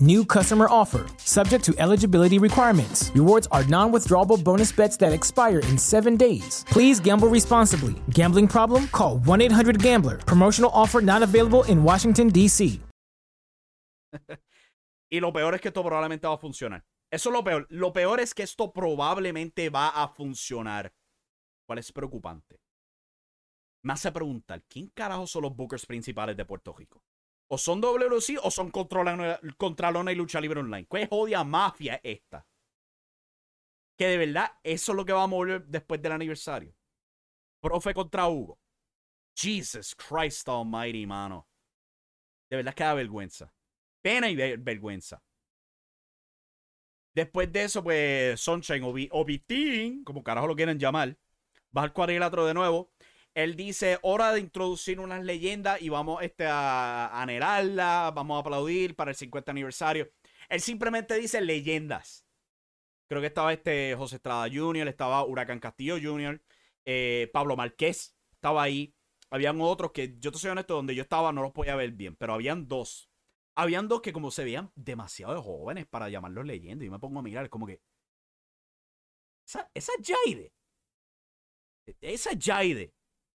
New customer offer, subject to eligibility requirements. Rewards are non withdrawable bonus bets that expire in seven days. Please gamble responsibly. Gambling problem? Call 1 800 Gambler. Promotional offer not available in Washington, D.C. y lo peor es que esto probablemente va a funcionar. Eso es lo peor. Lo peor es que esto probablemente va a funcionar. ¿Cuál es preocupante? Me hace preguntar, ¿quién carajo son los bookers principales de Puerto Rico? ¿O son WC o son Contralona y Lucha Libre Online? ¿Qué jodia mafia es esta? Que de verdad eso es lo que va a mover después del aniversario. Profe contra Hugo. Jesus Christ Almighty, mano. De verdad que da vergüenza. Pena y vergüenza. Después de eso, pues, Sunshine o, o como carajo lo quieren llamar, va al cuadrilátero de nuevo. Él dice, hora de introducir unas leyendas y vamos este, a anhelarla, vamos a aplaudir para el 50 aniversario. Él simplemente dice leyendas. Creo que estaba este José Estrada Jr., estaba Huracán Castillo Jr., eh, Pablo Márquez estaba ahí. Habían otros que, yo te soy honesto, donde yo estaba no los podía ver bien, pero habían dos. Habían dos que como se veían demasiado jóvenes para llamarlos leyendas. Y me pongo a mirar, como que... Esa, esa Jaide esa Jaide,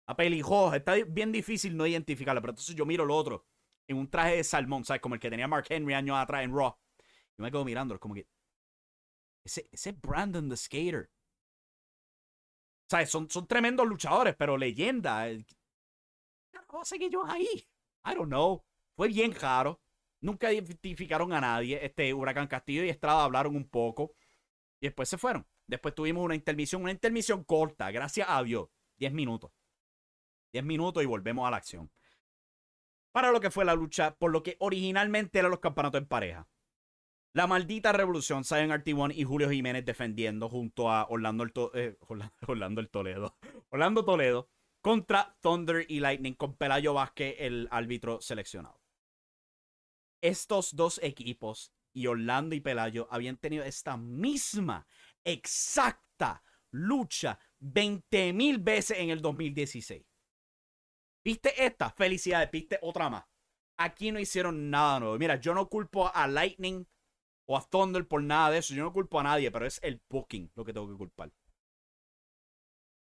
a pelijosa, está bien difícil no identificarla, pero entonces yo miro lo otro en un traje de salmón, ¿sabes? Como el que tenía Mark Henry años atrás en Raw. Y me quedo mirando, es como que. Ese, ese Brandon the Skater. ¿Sabes? Son, son tremendos luchadores, pero leyenda. ¿Cómo que yo ahí? I don't know. Fue bien raro. Nunca identificaron a nadie. Este Huracán Castillo y Estrada hablaron un poco. Y después se fueron. Después tuvimos una intermisión, una intermisión corta, gracias a Dios. 10 minutos. 10 minutos y volvemos a la acción. Para lo que fue la lucha, por lo que originalmente eran los campeonatos en pareja. La maldita revolución, Zion RT1 y Julio Jiménez defendiendo junto a Orlando el, eh, Orlando el Toledo. Orlando Toledo contra Thunder y Lightning con Pelayo Vázquez, el árbitro seleccionado. Estos dos equipos y Orlando y Pelayo habían tenido esta misma exacta lucha 20 mil veces en el 2016. ¿Viste esta? Felicidades, viste otra más. Aquí no hicieron nada nuevo. Mira, yo no culpo a Lightning o a Thunder por nada de eso. Yo no culpo a nadie, pero es el booking lo que tengo que culpar.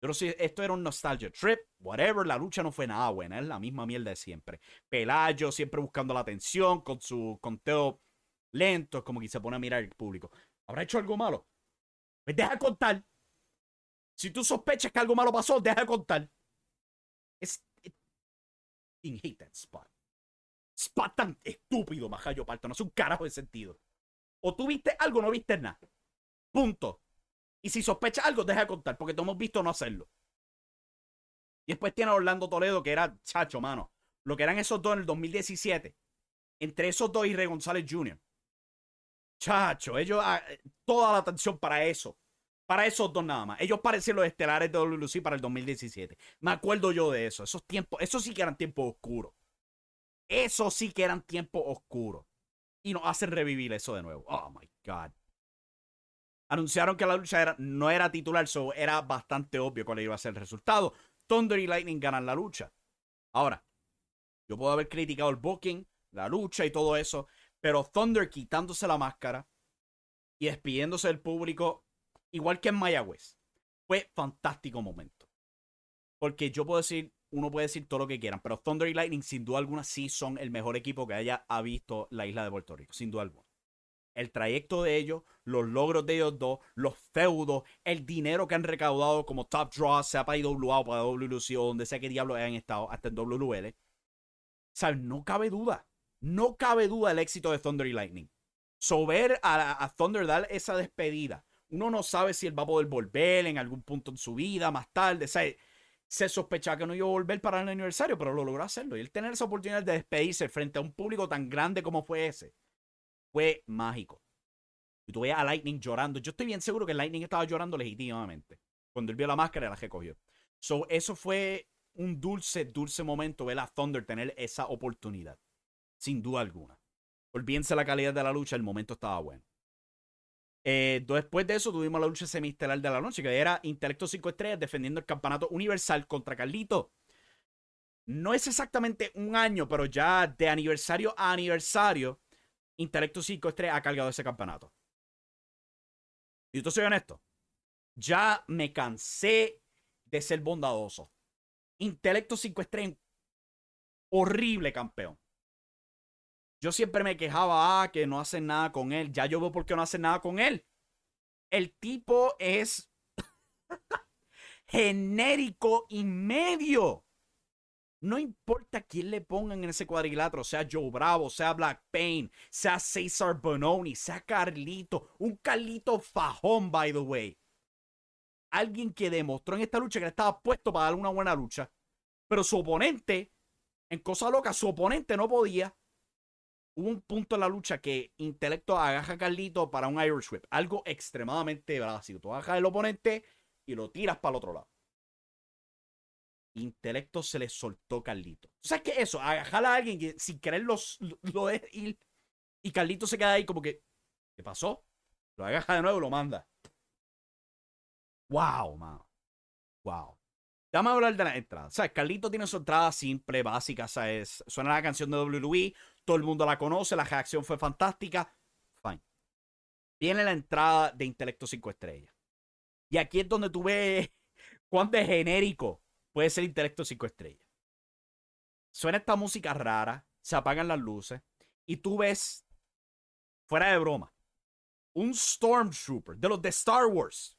Pero si esto era un nostalgia trip, whatever, la lucha no fue nada buena, es la misma mierda de siempre. Pelayo siempre buscando la atención con su conteo lento, como que se pone a mirar el público. ¿Habrá hecho algo malo? Pues deja contar. Si tú sospechas que algo malo pasó, deja de contar. Es. I hate spot. Spot tan estúpido, Majayo Parto. No hace un carajo de sentido. O tú viste algo no viste nada. Punto. Y si sospechas algo, deja de contar, porque te hemos visto no hacerlo. Y después tiene a Orlando Toledo, que era chacho, mano. Lo que eran esos dos en el 2017. Entre esos dos y Rey González Jr. Chacho, ellos. ah, toda la atención para eso. Para esos dos nada más. Ellos parecían los estelares de WLC para el 2017. Me acuerdo yo de eso. Esos tiempos. Esos sí que eran tiempos oscuros. Eso sí que eran tiempos oscuros. Y nos hacen revivir eso de nuevo. Oh my God. Anunciaron que la lucha era, no era titular, so era bastante obvio cuál iba a ser el resultado. Thunder y Lightning ganan la lucha. Ahora, yo puedo haber criticado el booking, la lucha y todo eso, pero Thunder quitándose la máscara y despidiéndose del público, igual que en Mayagüez, fue fantástico momento. Porque yo puedo decir, uno puede decir todo lo que quieran, pero Thunder y Lightning sin duda alguna sí son el mejor equipo que haya ha visto la isla de Puerto Rico, sin duda alguna. El trayecto de ellos, los logros de ellos dos, los feudos, el dinero que han recaudado como top draw, sea para IWA o para WLC o donde sea que diablos hayan estado, hasta en WL. ¿Sabes? No cabe duda. No cabe duda el éxito de Thunder y Lightning. So ver a, a Thunder dar esa despedida. Uno no sabe si él va a poder volver en algún punto en su vida, más tarde. O sea, se sospechaba que no iba a volver para el aniversario, pero lo logró hacerlo. Y él tener esa oportunidad de despedirse frente a un público tan grande como fue ese, fue mágico. Y tú veías a Lightning llorando. Yo estoy bien seguro que Lightning estaba llorando legítimamente. Cuando él vio la máscara, la recogió. So, eso fue un dulce, dulce momento ver a Thunder tener esa oportunidad. Sin duda alguna. Olvídense la calidad de la lucha, el momento estaba bueno. Eh, después de eso tuvimos la lucha semistelar de la noche, que era Intelecto 5 Estrellas defendiendo el campeonato universal contra Carlito. No es exactamente un año, pero ya de aniversario a aniversario, Intelecto 5 Estrellas ha cargado ese campeonato. Y yo soy honesto, ya me cansé de ser bondadoso. Intelecto 5 Estrellas, horrible campeón. Yo siempre me quejaba, ah, que no hacen nada con él. Ya yo veo por qué no hacen nada con él. El tipo es genérico y medio. No importa quién le pongan en ese cuadrilátero, sea Joe Bravo, sea Black Pain, sea Cesar Bononi, sea Carlito, un Carlito fajón, by the way. Alguien que demostró en esta lucha que estaba puesto para darle una buena lucha, pero su oponente, en cosa loca, su oponente no podía hubo un punto en la lucha que Intelecto agaja a Carlito para un Irish Whip. Algo extremadamente básico. Tú agajas al oponente y lo tiras para el otro lado. Intelecto se le soltó Carlito. ¿Tú sabes qué es eso? Agajar a alguien sin querer los, ir y Carlito se queda ahí como que, ¿qué pasó? Lo agaja de nuevo y lo manda. Wow, mano. Wow. Vamos a hablar de la entrada. ¿Sabes? Carlito tiene su entrada simple, básica. ¿sabes? Suena la canción de WWE. Todo el mundo la conoce. La reacción fue fantástica. Fine. Viene la entrada de Intelecto 5 Estrellas. Y aquí es donde tú ves cuán de genérico puede ser Intelecto 5 Estrellas. Suena esta música rara. Se apagan las luces. Y tú ves, fuera de broma, un Stormtrooper de los de Star Wars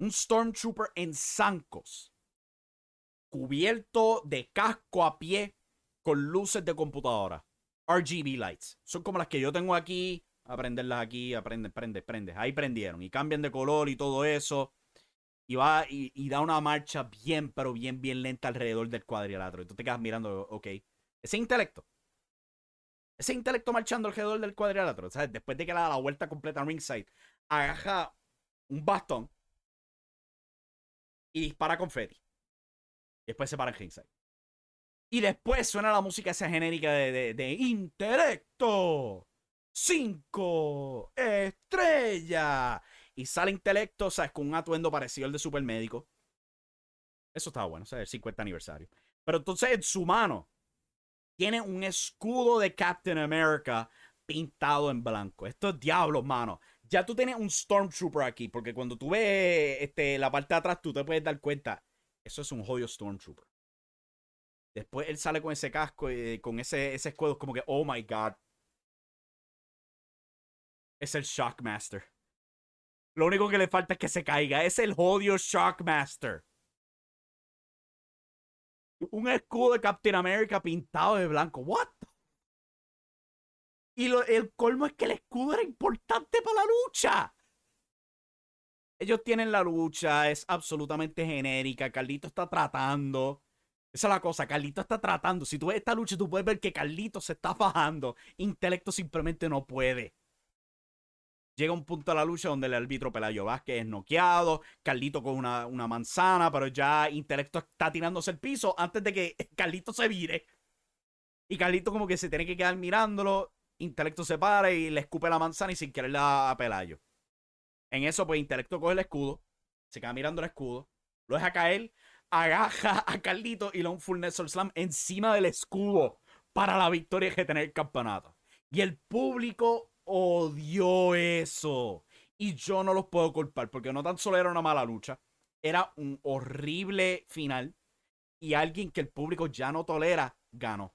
un Stormtrooper en zancos, cubierto de casco a pie con luces de computadora. RGB lights. Son como las que yo tengo aquí. A prenderlas aquí, a prender, prende, prende. Ahí prendieron. Y cambian de color y todo eso. Y va y, da una marcha bien, pero bien, bien lenta alrededor del cuadrilátero. Y tú te quedas mirando, ok. Ese intelecto. Ese intelecto marchando alrededor del cuadrilátero. ¿sabes? Después de que le da la vuelta completa a ringside, agaja un bastón y dispara confeti. Después se para en ringside. Y después suena la música esa genérica de, de, intelecto. Cinco estrellas. Y sale intelecto, ¿sabes? Con un atuendo parecido al de Supermédico. Eso estaba bueno, ¿sabes? El 50 aniversario. Pero entonces en su mano tiene un escudo de Captain America pintado en blanco. Esto es diablos, mano ya tú tienes un Stormtrooper aquí, porque cuando tú ves este, la parte de atrás, tú te puedes dar cuenta, eso es un jodido Stormtrooper. Después él sale con ese casco y con ese, ese escudo, como que, oh my god. Es el Shockmaster. Lo único que le falta es que se caiga. Es el jodido Shockmaster. Un escudo de Captain America pintado de blanco. What? Y lo- el colmo es que el escudo era importante para la lucha. Ellos tienen la lucha, es absolutamente genérica. Carlito está tratando. Esa es la cosa, Carlito está tratando. Si tú ves esta lucha, tú puedes ver que Carlito se está bajando. Intelecto simplemente no puede. Llega un punto a la lucha donde el árbitro Pelayo Vázquez es noqueado. Carlito con una, una manzana, pero ya Intelecto está tirándose el piso antes de que Carlito se vire. Y Carlito como que se tiene que quedar mirándolo. Intelecto se para y le escupe la manzana y sin querer le da a Pelayo. En eso, pues Intelecto coge el escudo. Se queda mirando el escudo. Lo deja caer. Agaja a Carlito y le un full Nestor Slam encima del escudo. Para la victoria y retener el campeonato. Y el público odió eso. Y yo no los puedo culpar. Porque no tan solo era una mala lucha. Era un horrible final. Y alguien que el público ya no tolera, ganó.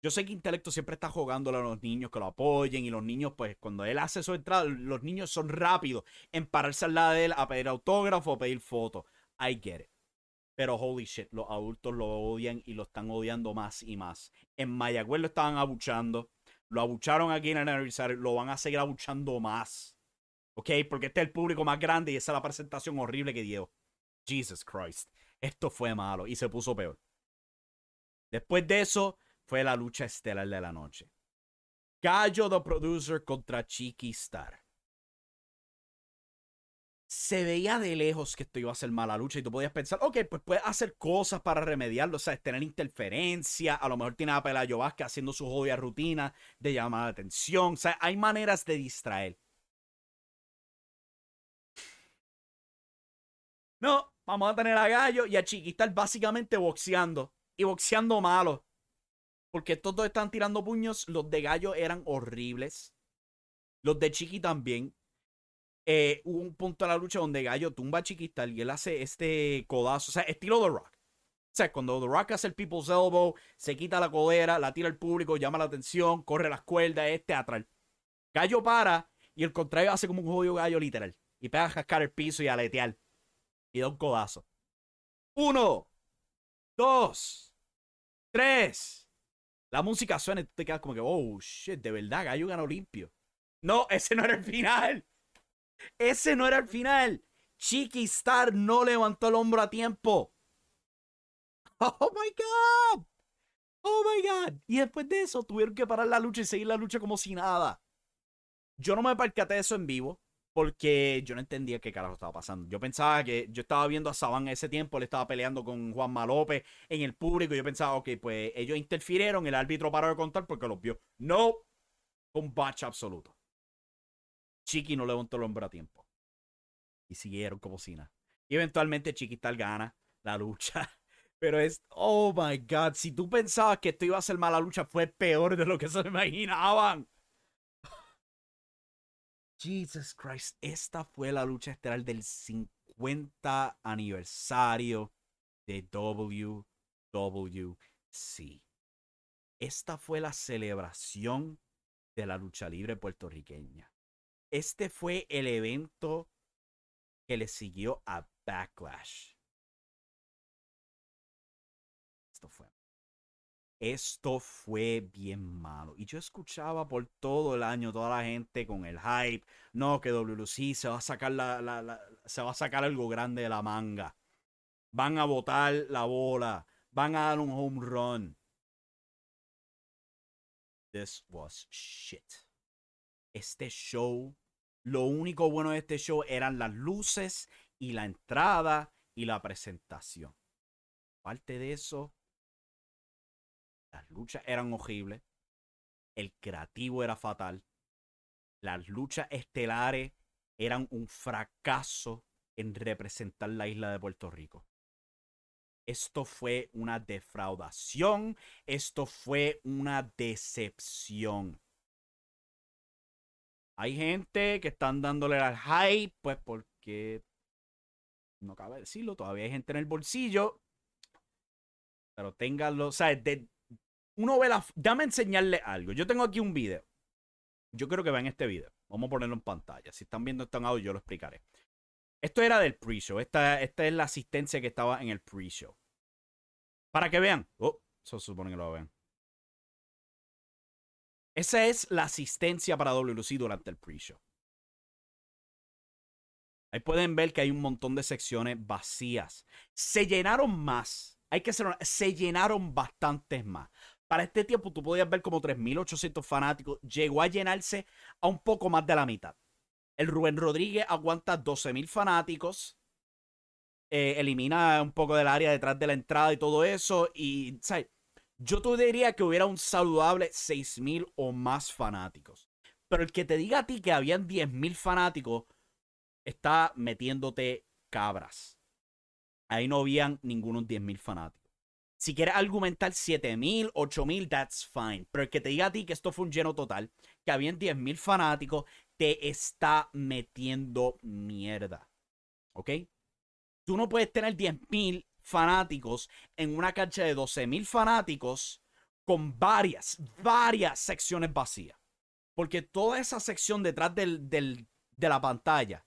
Yo sé que Intelecto siempre está jugándole a los niños que lo apoyen y los niños, pues cuando él hace su entrada, los niños son rápidos en pararse al lado de él a pedir autógrafo o pedir fotos. I get it. Pero holy shit, los adultos lo odian y lo están odiando más y más. En Mayagüez lo estaban abuchando. Lo abucharon aquí en el aniversario. Lo van a seguir abuchando más. ¿Ok? Porque este es el público más grande y esa es la presentación horrible que dio. Jesus Christ. Esto fue malo y se puso peor. Después de eso, fue la lucha estelar de la noche. Gallo the Producer contra Chiqui Star. Se veía de lejos que esto iba a ser mala lucha y tú podías pensar, ok, pues puedes hacer cosas para remediarlo, o sea, tener interferencia, a lo mejor tiene a Pelayo Vázquez haciendo su jodida rutina de llamar la atención, o sea, hay maneras de distraer. No, vamos a tener a Gallo y a Chiqui Star básicamente boxeando y boxeando malo. Porque estos dos están tirando puños. Los de Gallo eran horribles. Los de Chiqui también. Eh, hubo un punto de la lucha donde Gallo tumba a y él hace este codazo. O sea, estilo The Rock. O sea, cuando The Rock hace el People's Elbow, se quita la codera, la tira al público, llama la atención, corre las cuerdas, es teatral. Gallo para y el contrario hace como un jodido gallo literal. Y pega a jascar el piso y a aletear. Y da un codazo. Uno, dos, tres. La música suena y tú te quedas como que, oh shit, de verdad, Gallo ganó limpio. No, ese no era el final. Ese no era el final. Chiqui Star no levantó el hombro a tiempo. Oh my god. Oh my god. Y después de eso tuvieron que parar la lucha y seguir la lucha como si nada. Yo no me percaté de eso en vivo porque yo no entendía qué carajo estaba pasando. Yo pensaba que yo estaba viendo a Saban ese tiempo, le estaba peleando con Juan Malope en el público. Yo pensaba, ok, pues ellos interfirieron, el árbitro paró de contar porque los vio. No, un batch absoluto. Chiqui no levantó el hombro a tiempo. Y siguieron como si eventualmente Chiquistal gana la lucha. Pero es, oh my god, si tú pensabas que esto iba a ser mala lucha, fue peor de lo que se imaginaban. Jesus Christ, esta fue la lucha estelar del 50 aniversario de WWC. Esta fue la celebración de la lucha libre puertorriqueña. Este fue el evento que le siguió a Backlash. Esto fue. Esto fue bien malo. Y yo escuchaba por todo el año toda la gente con el hype. No, que WC se va a sacar la, la- se va a sacar algo grande de la manga. Van a botar la bola. Van a dar un home run. This was shit. Este show, lo único bueno de este show eran las luces y la entrada y la presentación. Aparte de eso, las luchas eran horribles. El creativo era fatal. Las luchas estelares eran un fracaso en representar la isla de Puerto Rico. Esto fue una defraudación. Esto fue una decepción. Hay gente que están dándole al hype, pues porque no cabe decirlo, todavía hay gente en el bolsillo. Pero ténganlo, o sea, uno ve la. Dame enseñarle algo. Yo tengo aquí un video. Yo creo que vean este video. Vamos a ponerlo en pantalla. Si están viendo esto en audio, yo lo explicaré. Esto era del pre-show. Esta, esta es la asistencia que estaba en el pre-show. Para que vean. Oh, eso supone que lo vean. Esa es la asistencia para WLC durante el pre-show. Ahí pueden ver que hay un montón de secciones vacías. Se llenaron más. Hay que ser se llenaron bastantes más. Para este tiempo tú podías ver como 3.800 fanáticos. Llegó a llenarse a un poco más de la mitad. El Rubén Rodríguez aguanta 12.000 fanáticos. Eh, elimina un poco del área detrás de la entrada y todo eso. Y, ¿sabes? Yo te diría que hubiera un saludable 6.000 o más fanáticos. Pero el que te diga a ti que habían 10.000 fanáticos está metiéndote cabras. Ahí no habían ningunos 10.000 fanáticos. Si quieres argumentar 7.000, 8.000, that's fine. Pero el que te diga a ti que esto fue un lleno total, que habían 10.000 fanáticos, te está metiendo mierda. ¿Ok? Tú no puedes tener 10.000 fanáticos en una cancha de 12.000 fanáticos con varias, varias secciones vacías. Porque toda esa sección detrás del, de la pantalla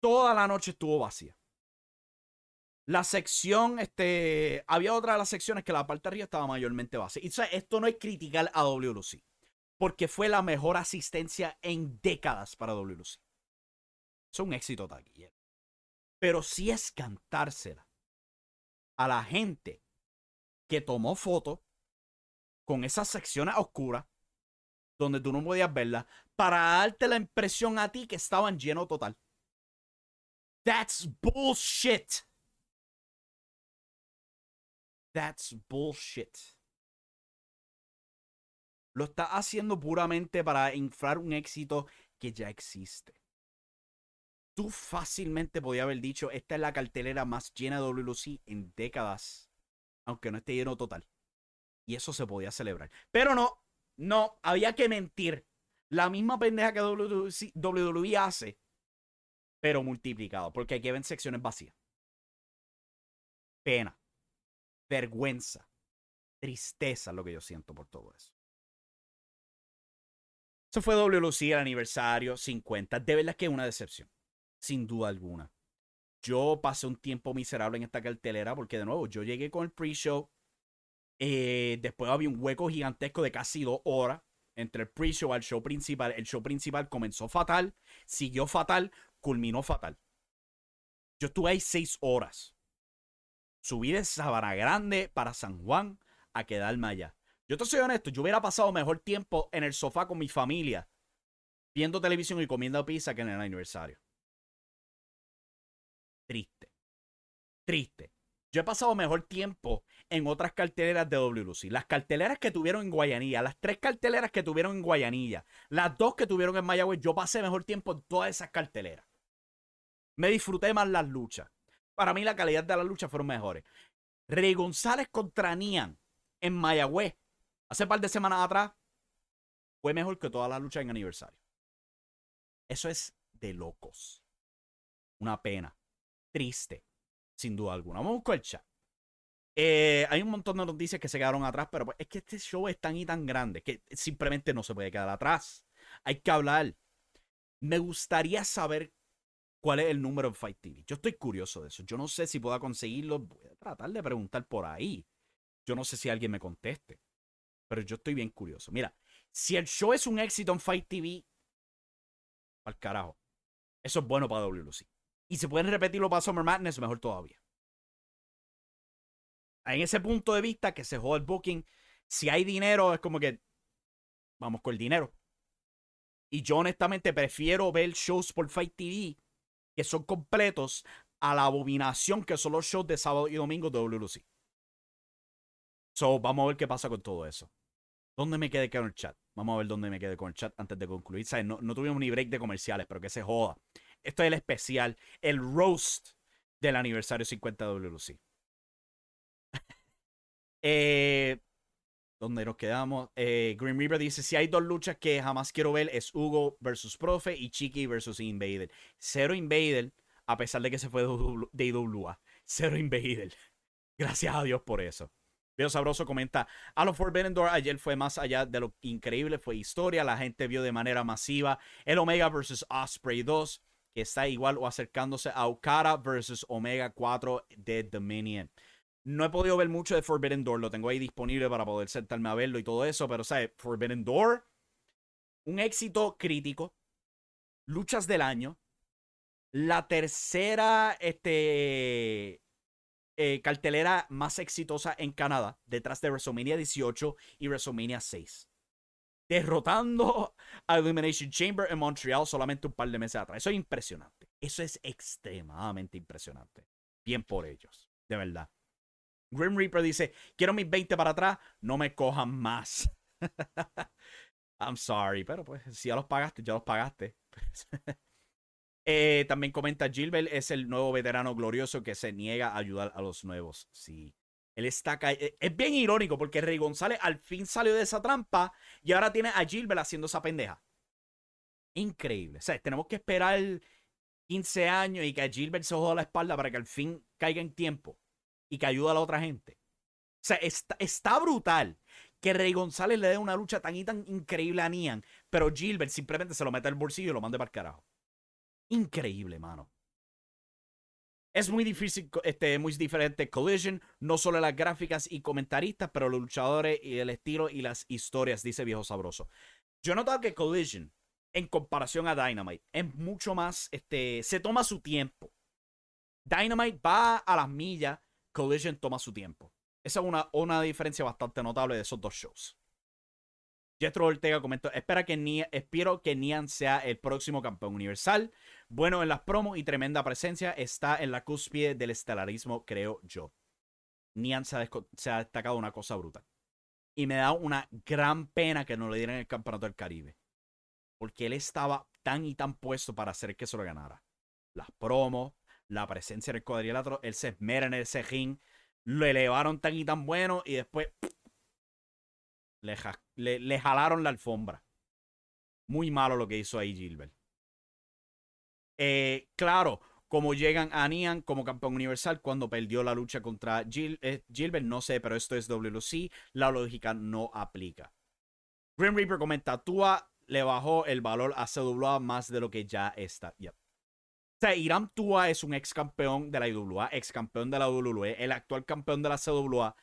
toda la noche estuvo vacía. La sección, este, había otra de las secciones que la parte de arriba estaba mayormente vacía. Y esto no es criticar a WLC, porque fue la mejor asistencia en décadas para WLC. Es un éxito taquillero. Pero sí es cantársela a la gente que tomó fotos con esas secciones oscuras donde tú no podías verlas para darte la impresión a ti que estaban llenos total. That's bullshit. That's bullshit. Lo está haciendo puramente para inflar un éxito que ya existe. Tú fácilmente podías haber dicho, esta es la cartelera más llena de WLC en décadas, aunque no esté lleno total. Y eso se podía celebrar. Pero no, no, había que mentir. La misma pendeja que WWE hace pero multiplicado, porque aquí ven secciones vacías. Pena, vergüenza, tristeza lo que yo siento por todo eso. Eso fue WLC el aniversario 50. De verdad que es una decepción, sin duda alguna. Yo pasé un tiempo miserable en esta cartelera porque de nuevo yo llegué con el pre-show. Eh, después había un hueco gigantesco de casi dos horas entre el pre-show al show principal. El show principal comenzó fatal, siguió fatal, culminó fatal. Yo estuve ahí seis horas. Subí de Sabana Grande para San Juan a quedarme allá. Yo te soy honesto, yo hubiera pasado mejor tiempo en el sofá con mi familia, viendo televisión y comiendo pizza que en el aniversario. Triste. Triste. Yo he pasado mejor tiempo en otras carteleras de WLC. Las carteleras que tuvieron en Guayanilla, las tres carteleras que tuvieron en Guayanilla, las dos que tuvieron en Mayagüez, yo pasé mejor tiempo en todas esas carteleras. Me disfruté más las luchas. Para mí la calidad de las luchas fueron mejores. Rey González contra Nian en Mayagüez, hace par de semanas atrás, fue mejor que todas las luchas en aniversario. Eso es de locos. Una pena. Triste sin duda alguna. Vamos con el chat. Eh, hay un montón de noticias que se quedaron atrás, pero pues, es que este show es tan y tan grande que simplemente no se puede quedar atrás. Hay que hablar. Me gustaría saber cuál es el número en Fight TV. Yo estoy curioso de eso. Yo no sé si pueda conseguirlo. Voy a tratar de preguntar por ahí. Yo no sé si alguien me conteste. Pero yo estoy bien curioso. Mira, si el show es un éxito en Fight TV, al carajo. Eso es bueno para WLC y se pueden repetirlo para Summer Madness, mejor todavía. En ese punto de vista que se joda el booking, si hay dinero, es como que vamos con el dinero. Y yo honestamente prefiero ver shows por Fight TV que son completos a la abominación que son los shows de sábado y domingo de WLC. So, vamos a ver qué pasa con todo eso. ¿Dónde me quedé con el chat? Vamos a ver dónde me quedé con el chat antes de concluir. No, no tuvimos ni break de comerciales, pero que se joda. Esto es el especial, el roast del aniversario 50 de WLC. eh, ¿Dónde nos quedamos? Eh, Green River dice: Si hay dos luchas que jamás quiero ver, es Hugo versus Profe y Chiqui versus Invader. Cero Invader, a pesar de que se fue de IWA. Cero Invader. Gracias a Dios por eso. Veo Sabroso comenta, a los Forbidden Door ayer fue más allá de lo increíble, fue historia, la gente vio de manera masiva el Omega versus Osprey 2 está igual o acercándose a Okada versus Omega 4 de Dominion. No he podido ver mucho de Forbidden Door, lo tengo ahí disponible para poder sentarme a verlo y todo eso, pero ¿sabes? Forbidden Door un éxito crítico, luchas del año, la tercera este, eh, cartelera más exitosa en Canadá, detrás de WrestleMania 18 y WrestleMania 6. Derrotando a Elimination Chamber en Montreal solamente un par de meses atrás. Eso es impresionante. Eso es extremadamente impresionante. Bien por ellos, de verdad. Grim Reaper dice, quiero mis 20 para atrás, no me cojan más. I'm sorry, pero pues si ya los pagaste, ya los pagaste. Eh, también comenta Gilbert, es el nuevo veterano glorioso que se niega a ayudar a los nuevos. Sí. Él está eh, Es bien irónico porque Rey González al fin salió de esa trampa y ahora tiene a Gilbert haciendo esa pendeja. Increíble. O sea, tenemos que esperar 15 años y que Gilbert se joda la espalda para que al fin caiga en tiempo y que ayude a la otra gente. O sea, está, está brutal que Rey González le dé una lucha tan y tan increíble a Nian, pero Gilbert simplemente se lo mete al bolsillo y lo mande para el carajo. Increíble, mano. Es muy difícil, este, muy diferente Collision, no solo las gráficas y comentaristas, pero los luchadores y el estilo y las historias, dice Viejo Sabroso. Yo he notado que Collision, en comparación a Dynamite, es mucho más, este, se toma su tiempo. Dynamite va a las millas, Collision toma su tiempo. Esa es una, una diferencia bastante notable de esos dos shows. Jethro Ortega comentó, espera que espero que Nian sea el próximo campeón universal. Bueno en las promos y tremenda presencia. Está en la cúspide del estelarismo, creo yo. Nian se ha, destacado una cosa brutal. Y me da una gran pena que no le dieran el campeonato del Caribe. Porque él estaba tan y tan puesto para hacer que se lo ganara. Las promos, la presencia en el cuadrilátero, él se esmera en ese ring. Lo elevaron tan y tan bueno y después le, jalaron la alfombra. Muy malo lo que hizo ahí Gilbert. Eh, claro, como llegan a Nian como campeón universal cuando perdió la lucha contra eh, Gilbert, no sé, pero esto es WC, la lógica no aplica. Grim Reaper comenta, Tua le bajó el valor a CWA más de lo que ya está. O sea, Iram Tua es un ex campeón de la IWA, ex campeón de la WWE, el actual campeón de la CWA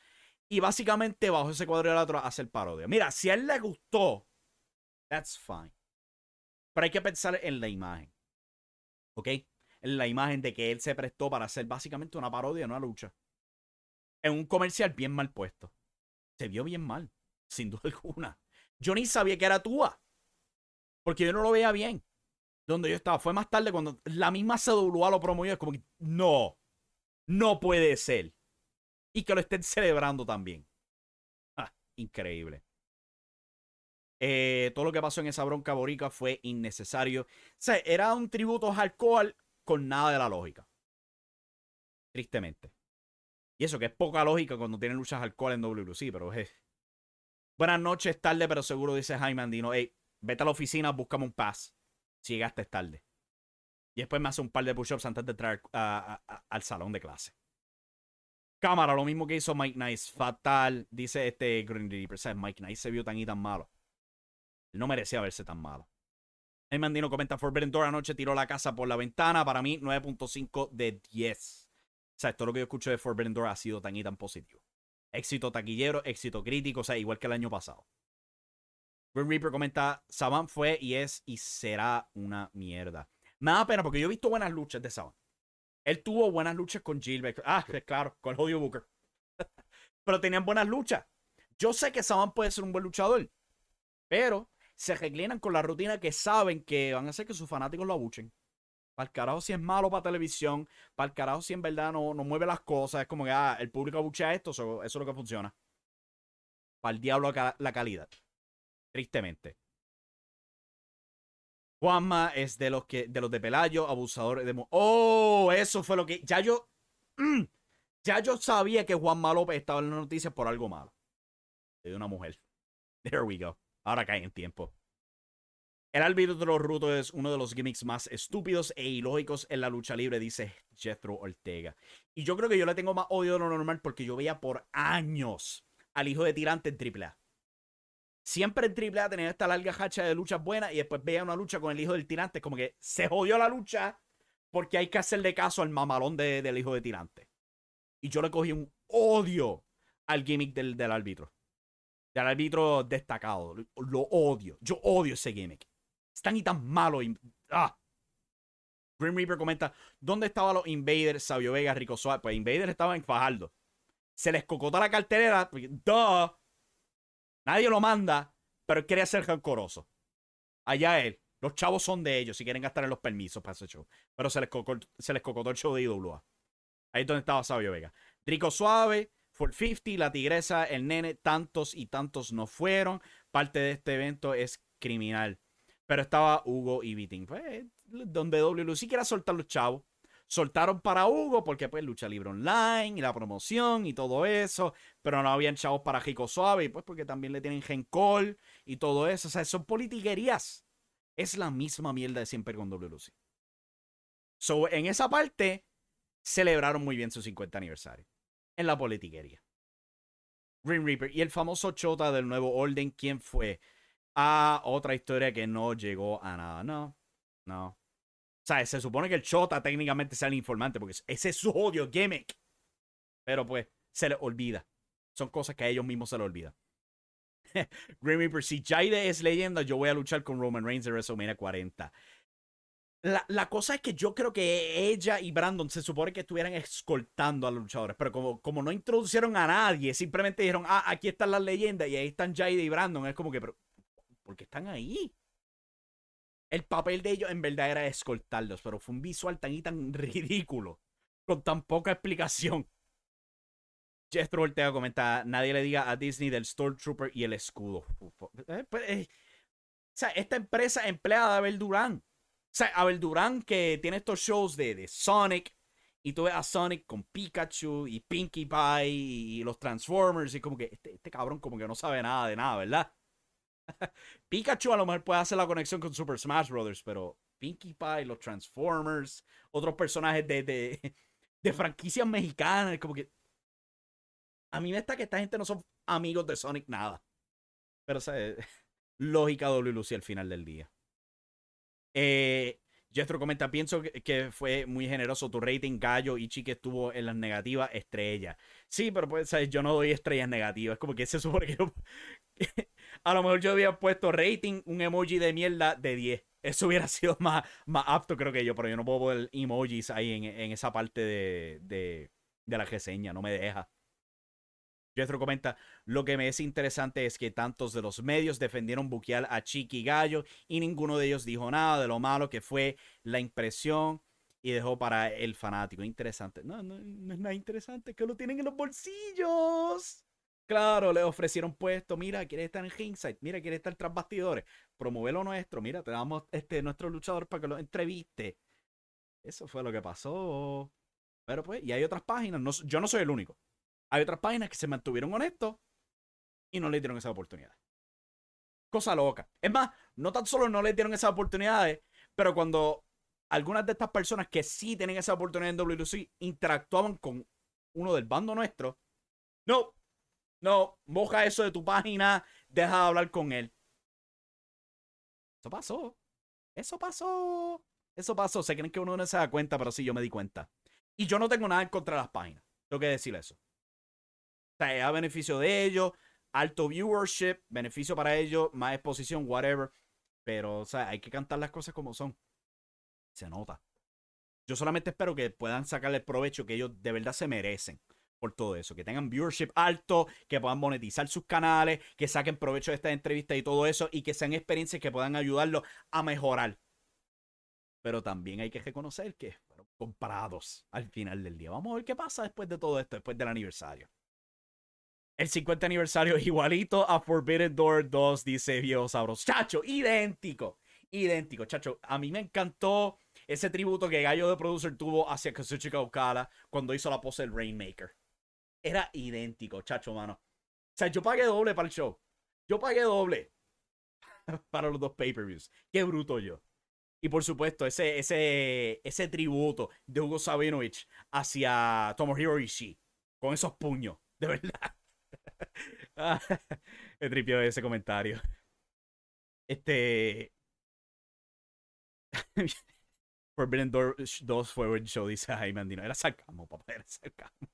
y básicamente bajo ese cuadrilátero hacer parodia. Mira, si a él le gustó, that's fine. Pero hay que pensar en la imagen. ¿Ok? La imagen de que él se prestó para hacer básicamente una parodia, una lucha. En un comercial bien mal puesto. Se vio bien mal, sin duda alguna. Yo ni sabía que era Tua. Porque yo no lo veía bien. Donde yo estaba. Fue más tarde cuando la misma CWA lo promovió. Es como que, no, no puede ser y que lo estén celebrando también. Ah, increíble. Eh, todo lo que pasó en esa bronca borica fue innecesario. O sea, era un tributo alcohol con nada de la lógica. Tristemente. Y eso que es poca lógica cuando tienen luchas alcohol en WC, pero es. Buenas noches, tarde, pero seguro dice Jaime Andino. Hey, vete a la oficina, búscame un pass. Si llegaste tarde. Y después me hace un par de push-ups antes de entrar al salón de clase. Cámara, lo mismo que hizo Mike Nice. Fatal, dice este Green Reaper. Mike Nice se vio tan y tan malo. No merecía verse tan malo. El Mandino comenta: Forbidden Door anoche tiró la casa por la ventana. Para mí, 9.5 de 10. O sea, todo lo que yo escucho de Forbidden Door ha sido tan y tan positivo. Éxito taquillero, éxito crítico, o sea, igual que el año pasado. Green Reaper comenta: Saban fue y es y será una mierda. Me da pena porque yo he visto buenas luchas de Saban. Él tuvo buenas luchas con Gilbert. Ah, claro, con el jodido Booker. pero tenían buenas luchas. Yo sé que Saban puede ser un buen luchador. Pero se reclinan con la rutina que saben que van a hacer que sus fanáticos lo abuchen. Para el carajo si es malo para televisión. Para el carajo si en verdad no, no mueve las cosas. Es como que ah, el público abuchea esto. Eso, es lo que funciona. Para el diablo la calidad. Tristemente. Juanma es de los que de los de Pelayo, abusador de Oh, eso fue lo que ya yo mm, ya yo sabía que Juanma López estaba en las noticias por algo malo. De una mujer. There we go. Ahora cae en tiempo. El árbitro ruto es uno de los gimmicks más estúpidos e ilógicos en la lucha libre, dice Jethro Ortega. Y yo creo que yo le tengo más odio de lo normal porque yo veía por años al hijo de tirante en AAA siempre en AAA tenía esta larga hacha de luchas buenas y después veía una lucha con el hijo del tirante. Como que se jodió la lucha porque hay que hacerle caso al mamalón del hijo de tirante. Y yo le cogí un odio al gimmick del, del árbitro. Del árbitro destacado. Lo, odio. Yo odio ese gimmick. Es tan y tan malo. Ah. Grim Reaper comenta, ¿dónde estaban los Invaders, Sabio Vega, Rico Suárez? Pues Invaders estaba en Fajardo. Se les cocota la cartelera. Duh. Nadie lo manda, pero él quería ser rancoroso. Allá él. Los chavos son de ellos si quieren gastar en los permisos para ese show. Pero se les, cocotó, se les cocotó el show de IWA. Ahí es donde estaba Sabio Vega. Rico Suave, 450, La Tigresa, El Nene, tantos y tantos no fueron. Parte de este evento es criminal. Pero estaba Hugo y Viting. Pues, donde WLC quiera soltar los chavos. Soltaron para Hugo porque pues lucha libre online y la promoción y todo eso. Pero no habían chavos para Rico Suave. Y pues porque también le tienen Gen y todo eso. O sea, son politiquerías. Es la misma mierda de siempre con WLC. So, en esa parte, celebraron muy bien su 50 aniversario. En la politiquería. Green Reaper y el famoso Chota del nuevo orden, ¿quién fue? Ah, otra historia que no llegó a nada. No, no. O sea, se supone que el Chota técnicamente sea el informante, porque ese es su odio gimmick. Pero pues, se le olvida. Son cosas que a ellos mismos se les olvida. Green Reaper, si Jaide es leyenda, yo voy a luchar con Roman Reigns de WrestleMania 40. La, cosa es que yo creo que ella y Brandon se supone que estuvieran escoltando a los luchadores, pero como, como no introducieron a nadie, simplemente dijeron, ah, aquí están las leyendas y ahí están Jaide y Brandon, es como que, pero, ¿por qué están ahí? El papel de ellos en verdad era escoltarlos, pero fue un visual tan y tan ridículo, con tan poca explicación. Jethro Ortega comenta, nadie le diga a Disney del Stormtrooper y el escudo. Eh, pues, eh, o sea, esta empresa empleada de Abel Durán. O sea, Abel Durán que tiene estos shows de, de Sonic. Y tú ves a Sonic con Pikachu y Pinkie Pie y los Transformers. Y como que este, este cabrón como que no sabe nada de nada, ¿verdad? Pikachu a lo mejor puede hacer la conexión con Super Smash Bros. Pero Pinkie Pie, los Transformers, otros personajes de, de, de franquicias mexicanas. Como que a mí me está que esta gente no son amigos de Sonic nada. Pero, o sea, lógica WLC al final del día. Eh, Jethro comenta, pienso que, fue muy generoso tu rating, Gallo y Chique estuvo en las negativas estrellas. Sí, pero pues, ¿sabes? yo no doy estrellas negativas. Como que se supone que a lo mejor yo había puesto rating, un emoji de mierda de 10. Eso hubiera sido más, más apto, creo que yo, pero yo no puedo poner emojis ahí en, en esa parte de, de, de la reseña, no me deja. Jethro comenta, lo que me es interesante es que tantos de los medios defendieron buquear a Chiqui Gallo y ninguno de ellos dijo nada de lo malo que fue la impresión y dejó para el fanático. Interesante. No, no, no es nada interesante, que lo tienen en los bolsillos. Claro, le ofrecieron puesto, mira, quiere estar en Ringside, mira, quiere estar tras bastidores, promueve lo nuestro, mira, te damos este nuestro luchador para que lo entreviste. Eso fue lo que pasó. Pero pues, y hay otras páginas, yo no soy el único. Hay otras páginas que se mantuvieron honestos y no le dieron esa oportunidad. Cosa loca. Es más, no tan solo no le dieron esas oportunidades, pero cuando algunas de estas personas que sí tienen esa oportunidad en WLC interactuaban con uno del bando nuestro, no, no, moja eso de tu página, deja de hablar con él. Eso pasó. Eso pasó. Eso pasó. Se creen que uno no se da cuenta, pero sí, yo me di cuenta. Y yo no tengo nada en contra de las páginas. Tengo que decir eso. O sea, a beneficio de ellos, alto viewership, beneficio para ellos, más exposición, whatever. Pero, o sea, hay que cantar las cosas como son. Se nota. Yo solamente espero que puedan sacarle el provecho que ellos de verdad se merecen por todo eso. Que tengan viewership alto, que puedan monetizar sus canales, que saquen provecho de esta entrevista y todo eso, y que sean experiencias que puedan ayudarlos a mejorar. Pero también hay que reconocer que fueron comprados al final del día. Vamos a ver qué pasa después de todo esto, después del aniversario. El 50 aniversario igualito a Forbidden Door 2, dice Viejo Sabros. Chacho, idéntico. Idéntico, chacho. A mí me encantó ese tributo que Gallo de Producer tuvo hacia Kazuchika Okada cuando hizo la pose del Rainmaker. Era idéntico, chacho, mano. O sea, yo pagué doble para el show. Yo pagué doble para los dos pay-per-views. Qué bruto yo. Y por supuesto, ese, ese, ese tributo de Hugo Sabinovich hacia Tomohiro Ishii. Con esos puños. De verdad. Me tripio ese comentario. Este. Forbidden Door 2 fue el show, dice Jaime Andino. Era sarcasmo, papá, era sarcasmo.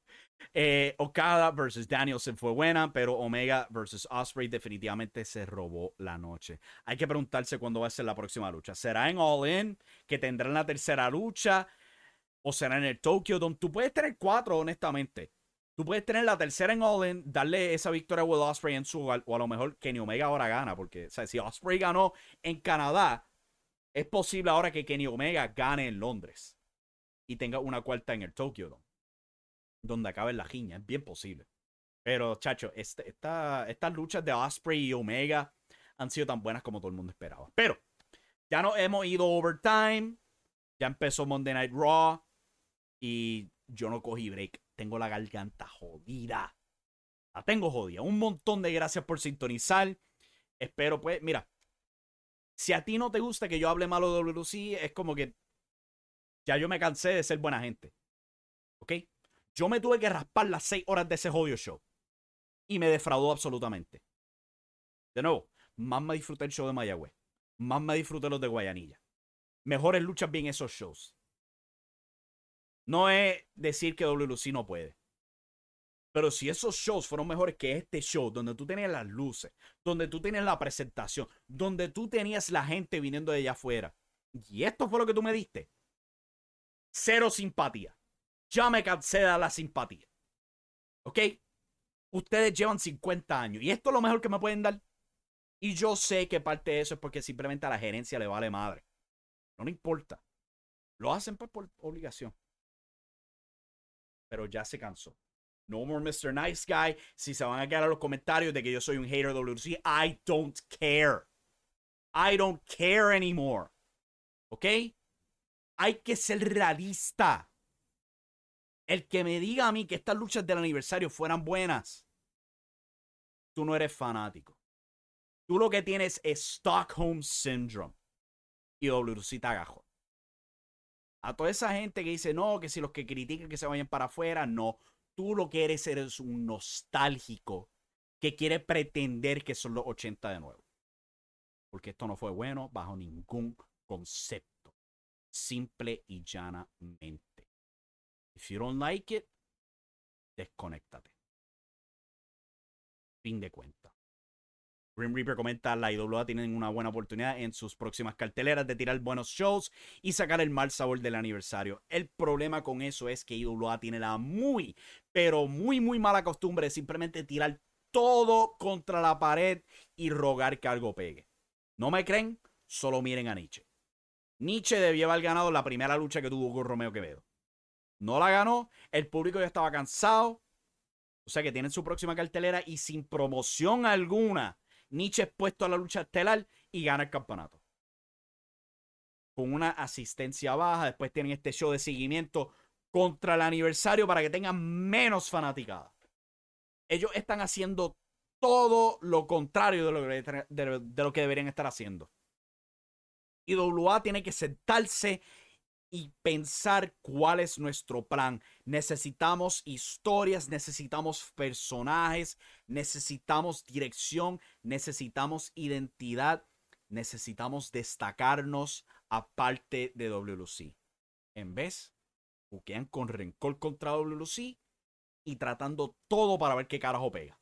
Eh, Okada versus Danielson fue buena, pero Omega versus Osprey definitivamente se robó la noche. Hay que preguntarse cuándo va a ser la próxima lucha. ¿Será en All In? ¿Que tendrán la tercera lucha? ¿O será en el Tokyo Dome? Tú puedes tener cuatro, honestamente. Tú puedes tener la tercera en All In, darle esa victoria a Will Osprey en su o a lo mejor Kenny Omega ahora gana, porque o sea, si Osprey ganó en Canadá, es posible ahora que Kenny Omega gane en Londres y tenga una cuarta en el Tokyo Dome donde acabe la jiña. Es bien posible. Pero, chacho, este, estas luchas de Osprey y Omega han sido tan buenas como todo el mundo esperaba. Pero, ya no hemos ido overtime. Ya empezó Monday Night Raw. Y yo no cogí break. Tengo la garganta jodida. La tengo jodida. Un montón de gracias por sintonizar. Espero, pues, mira. Si a ti no te gusta que yo hable malo de WC, es como que ya yo me cansé de ser buena gente. ¿Ok? Yo me tuve que raspar las seis horas de ese jodido show. Y me defraudó absolutamente. De nuevo, más me disfruté el show de Mayagüez. Más me disfruté los de Guayanilla. Mejores luchas bien esos shows. No es decir que WLC no puede. Pero si esos shows fueron mejores que este show, donde tú tenías las luces, donde tú tenías la presentación, donde tú tenías la gente viniendo de allá afuera, y esto fue lo que tú me diste, cero simpatía. Ya me cansé de la simpatía. ¿Ok? Ustedes llevan 50 años y esto es lo mejor que me pueden dar. Y yo sé que parte de eso es porque simplemente a la gerencia le vale madre. No le importa. Lo hacen pues por obligación. Pero ya se cansó. No more Mr. Nice Guy. Si se van a quedar a los comentarios de que yo soy un hater de WC, I don't care. I don't care anymore. ¿Ok? Hay que ser realista. El que me diga a mí que estas luchas del aniversario fueran buenas, tú no eres fanático. Tú lo que tienes es Stockholm Syndrome y WC agajo. A toda esa gente que dice, no, que si los que critican que se vayan para afuera, no. Tú lo que eres un nostálgico que quiere pretender que son los 80 de nuevo. Porque esto no fue bueno bajo ningún concepto. Simple y llanamente. If you don't like it, desconéctate. Fin de cuenta. Grim Reaper comenta, la IWA tienen una buena oportunidad en sus próximas carteleras de tirar buenos shows y sacar el mal sabor del aniversario. El problema con eso es que IWA tiene la muy, pero muy, muy mala costumbre de simplemente tirar todo contra la pared y rogar que algo pegue. ¿No me creen? Solo miren a Nietzsche. Nietzsche debió haber ganado la primera lucha que tuvo con Romeo Quevedo. No la ganó. El público ya estaba cansado. O sea que tienen su próxima cartelera y sin promoción alguna, Nietzsche es puesto a la lucha estelar y gana el campeonato. Con una asistencia baja. Después tienen este show de seguimiento contra el aniversario para que tengan menos fanaticada. Ellos están haciendo todo lo contrario de lo que, deberían estar haciendo. Y WA tiene que sentarse y pensar cuál es nuestro plan. Necesitamos historias, necesitamos personajes, necesitamos dirección, necesitamos identidad, necesitamos destacarnos aparte de WLC. En vez, buquean con rencor contra WLC y tratando todo para ver qué carajo pega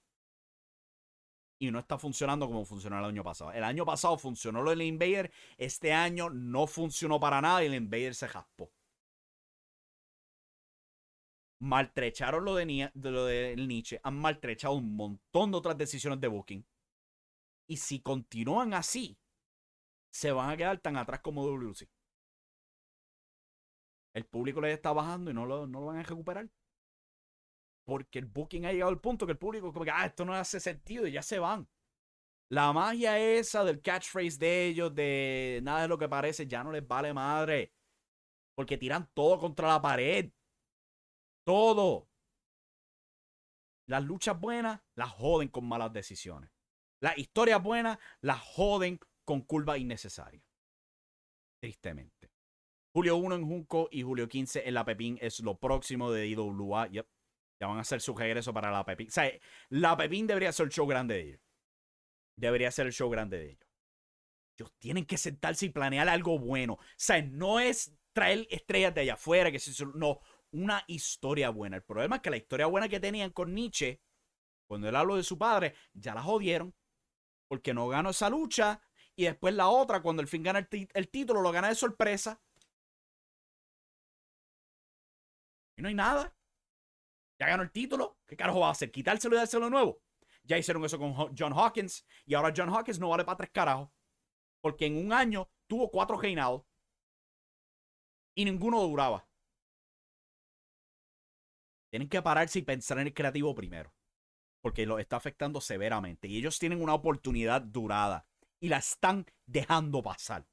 y no está funcionando como funcionó el año pasado. El año pasado funcionó lo del Invader, este año no funcionó para nada y el Invader se jaspó. Maltrecharon lo de, lo del Nietzsche, han maltrechado un montón de otras decisiones de booking. Y si continúan así, se van a quedar tan atrás como WC. El público les está bajando y no lo, no lo van a recuperar porque el booking ha llegado al punto que el público como que, ah, esto no hace sentido y ya se van. La magia esa del catchphrase de ellos, de nada de lo que parece, ya no les vale madre. Porque tiran todo contra la pared. Todo. Las luchas buenas las joden con malas decisiones. Las historias buenas las joden con curvas innecesarias. Tristemente. Julio 1 en Junco y Julio 15 en La Pepín es lo próximo de IWA. Yep. Ya van a hacer su regreso para la Pepín. O la Pepín debería ser el show grande de ellos. Debería ser el show grande de ellos. Ellos tienen que sentarse y planear algo bueno. O sea, no es traer estrellas de allá afuera, que se no, una historia buena. El problema es que la historia buena que tenían con Nietzsche, cuando él habló de su padre, ya la jodieron. Porque no ganó esa lucha. Y después la otra, cuando el fin gana el, título, lo gana de sorpresa. Y no hay nada. Ya ganó el título. ¿Qué carajo va a hacer? ¿Quitárselo y dárselo de nuevo? Ya hicieron eso con John Hawkins. Y ahora John Hawkins no vale para tres carajos. Porque en un año tuvo cuatro reinados. Y ninguno duraba. Tienen que pararse y pensar en el creativo primero. Porque lo está afectando severamente. Y ellos tienen una oportunidad durada. Y la están dejando pasar.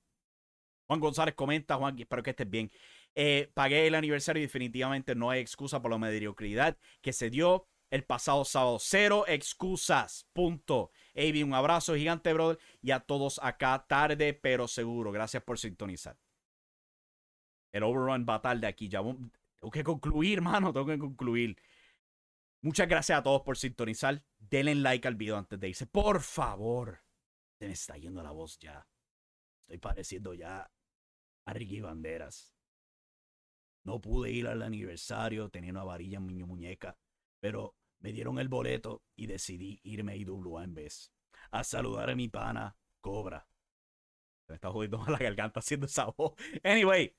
Juan González comenta, Juan, espero que estés bien. Eh, pagué el aniversario y definitivamente no hay excusa por la mediocridad que se dio el pasado sábado. Cero excusas. Punto. Avi, un abrazo gigante, brother. Y a todos acá, tarde pero seguro. Gracias por sintonizar. El overrun va tarde aquí. Ya tengo que concluir, mano. Tengo que concluir. Muchas gracias a todos por sintonizar. Denle like al video antes de irse. Por favor. Se me está yendo la voz ya. Estoy pareciendo ya a Ricky Banderas. No pude ir al aniversario, tenía una varilla en mi muñeca, pero me dieron el boleto y decidí irme a IWA en vez. A saludar a mi pana, Cobra. Me está jodiendo la garganta haciendo esa voz. Anyway.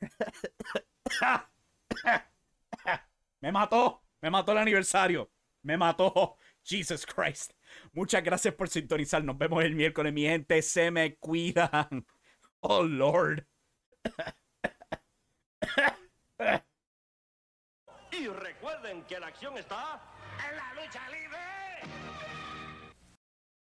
me mató. Me mató el aniversario. Me mató. Jesus Christ. Muchas gracias por sintonizar. Nos vemos el miércoles, mi gente. Se me cuidan. Oh, Lord. y recuerden que la acción está en la lucha libre.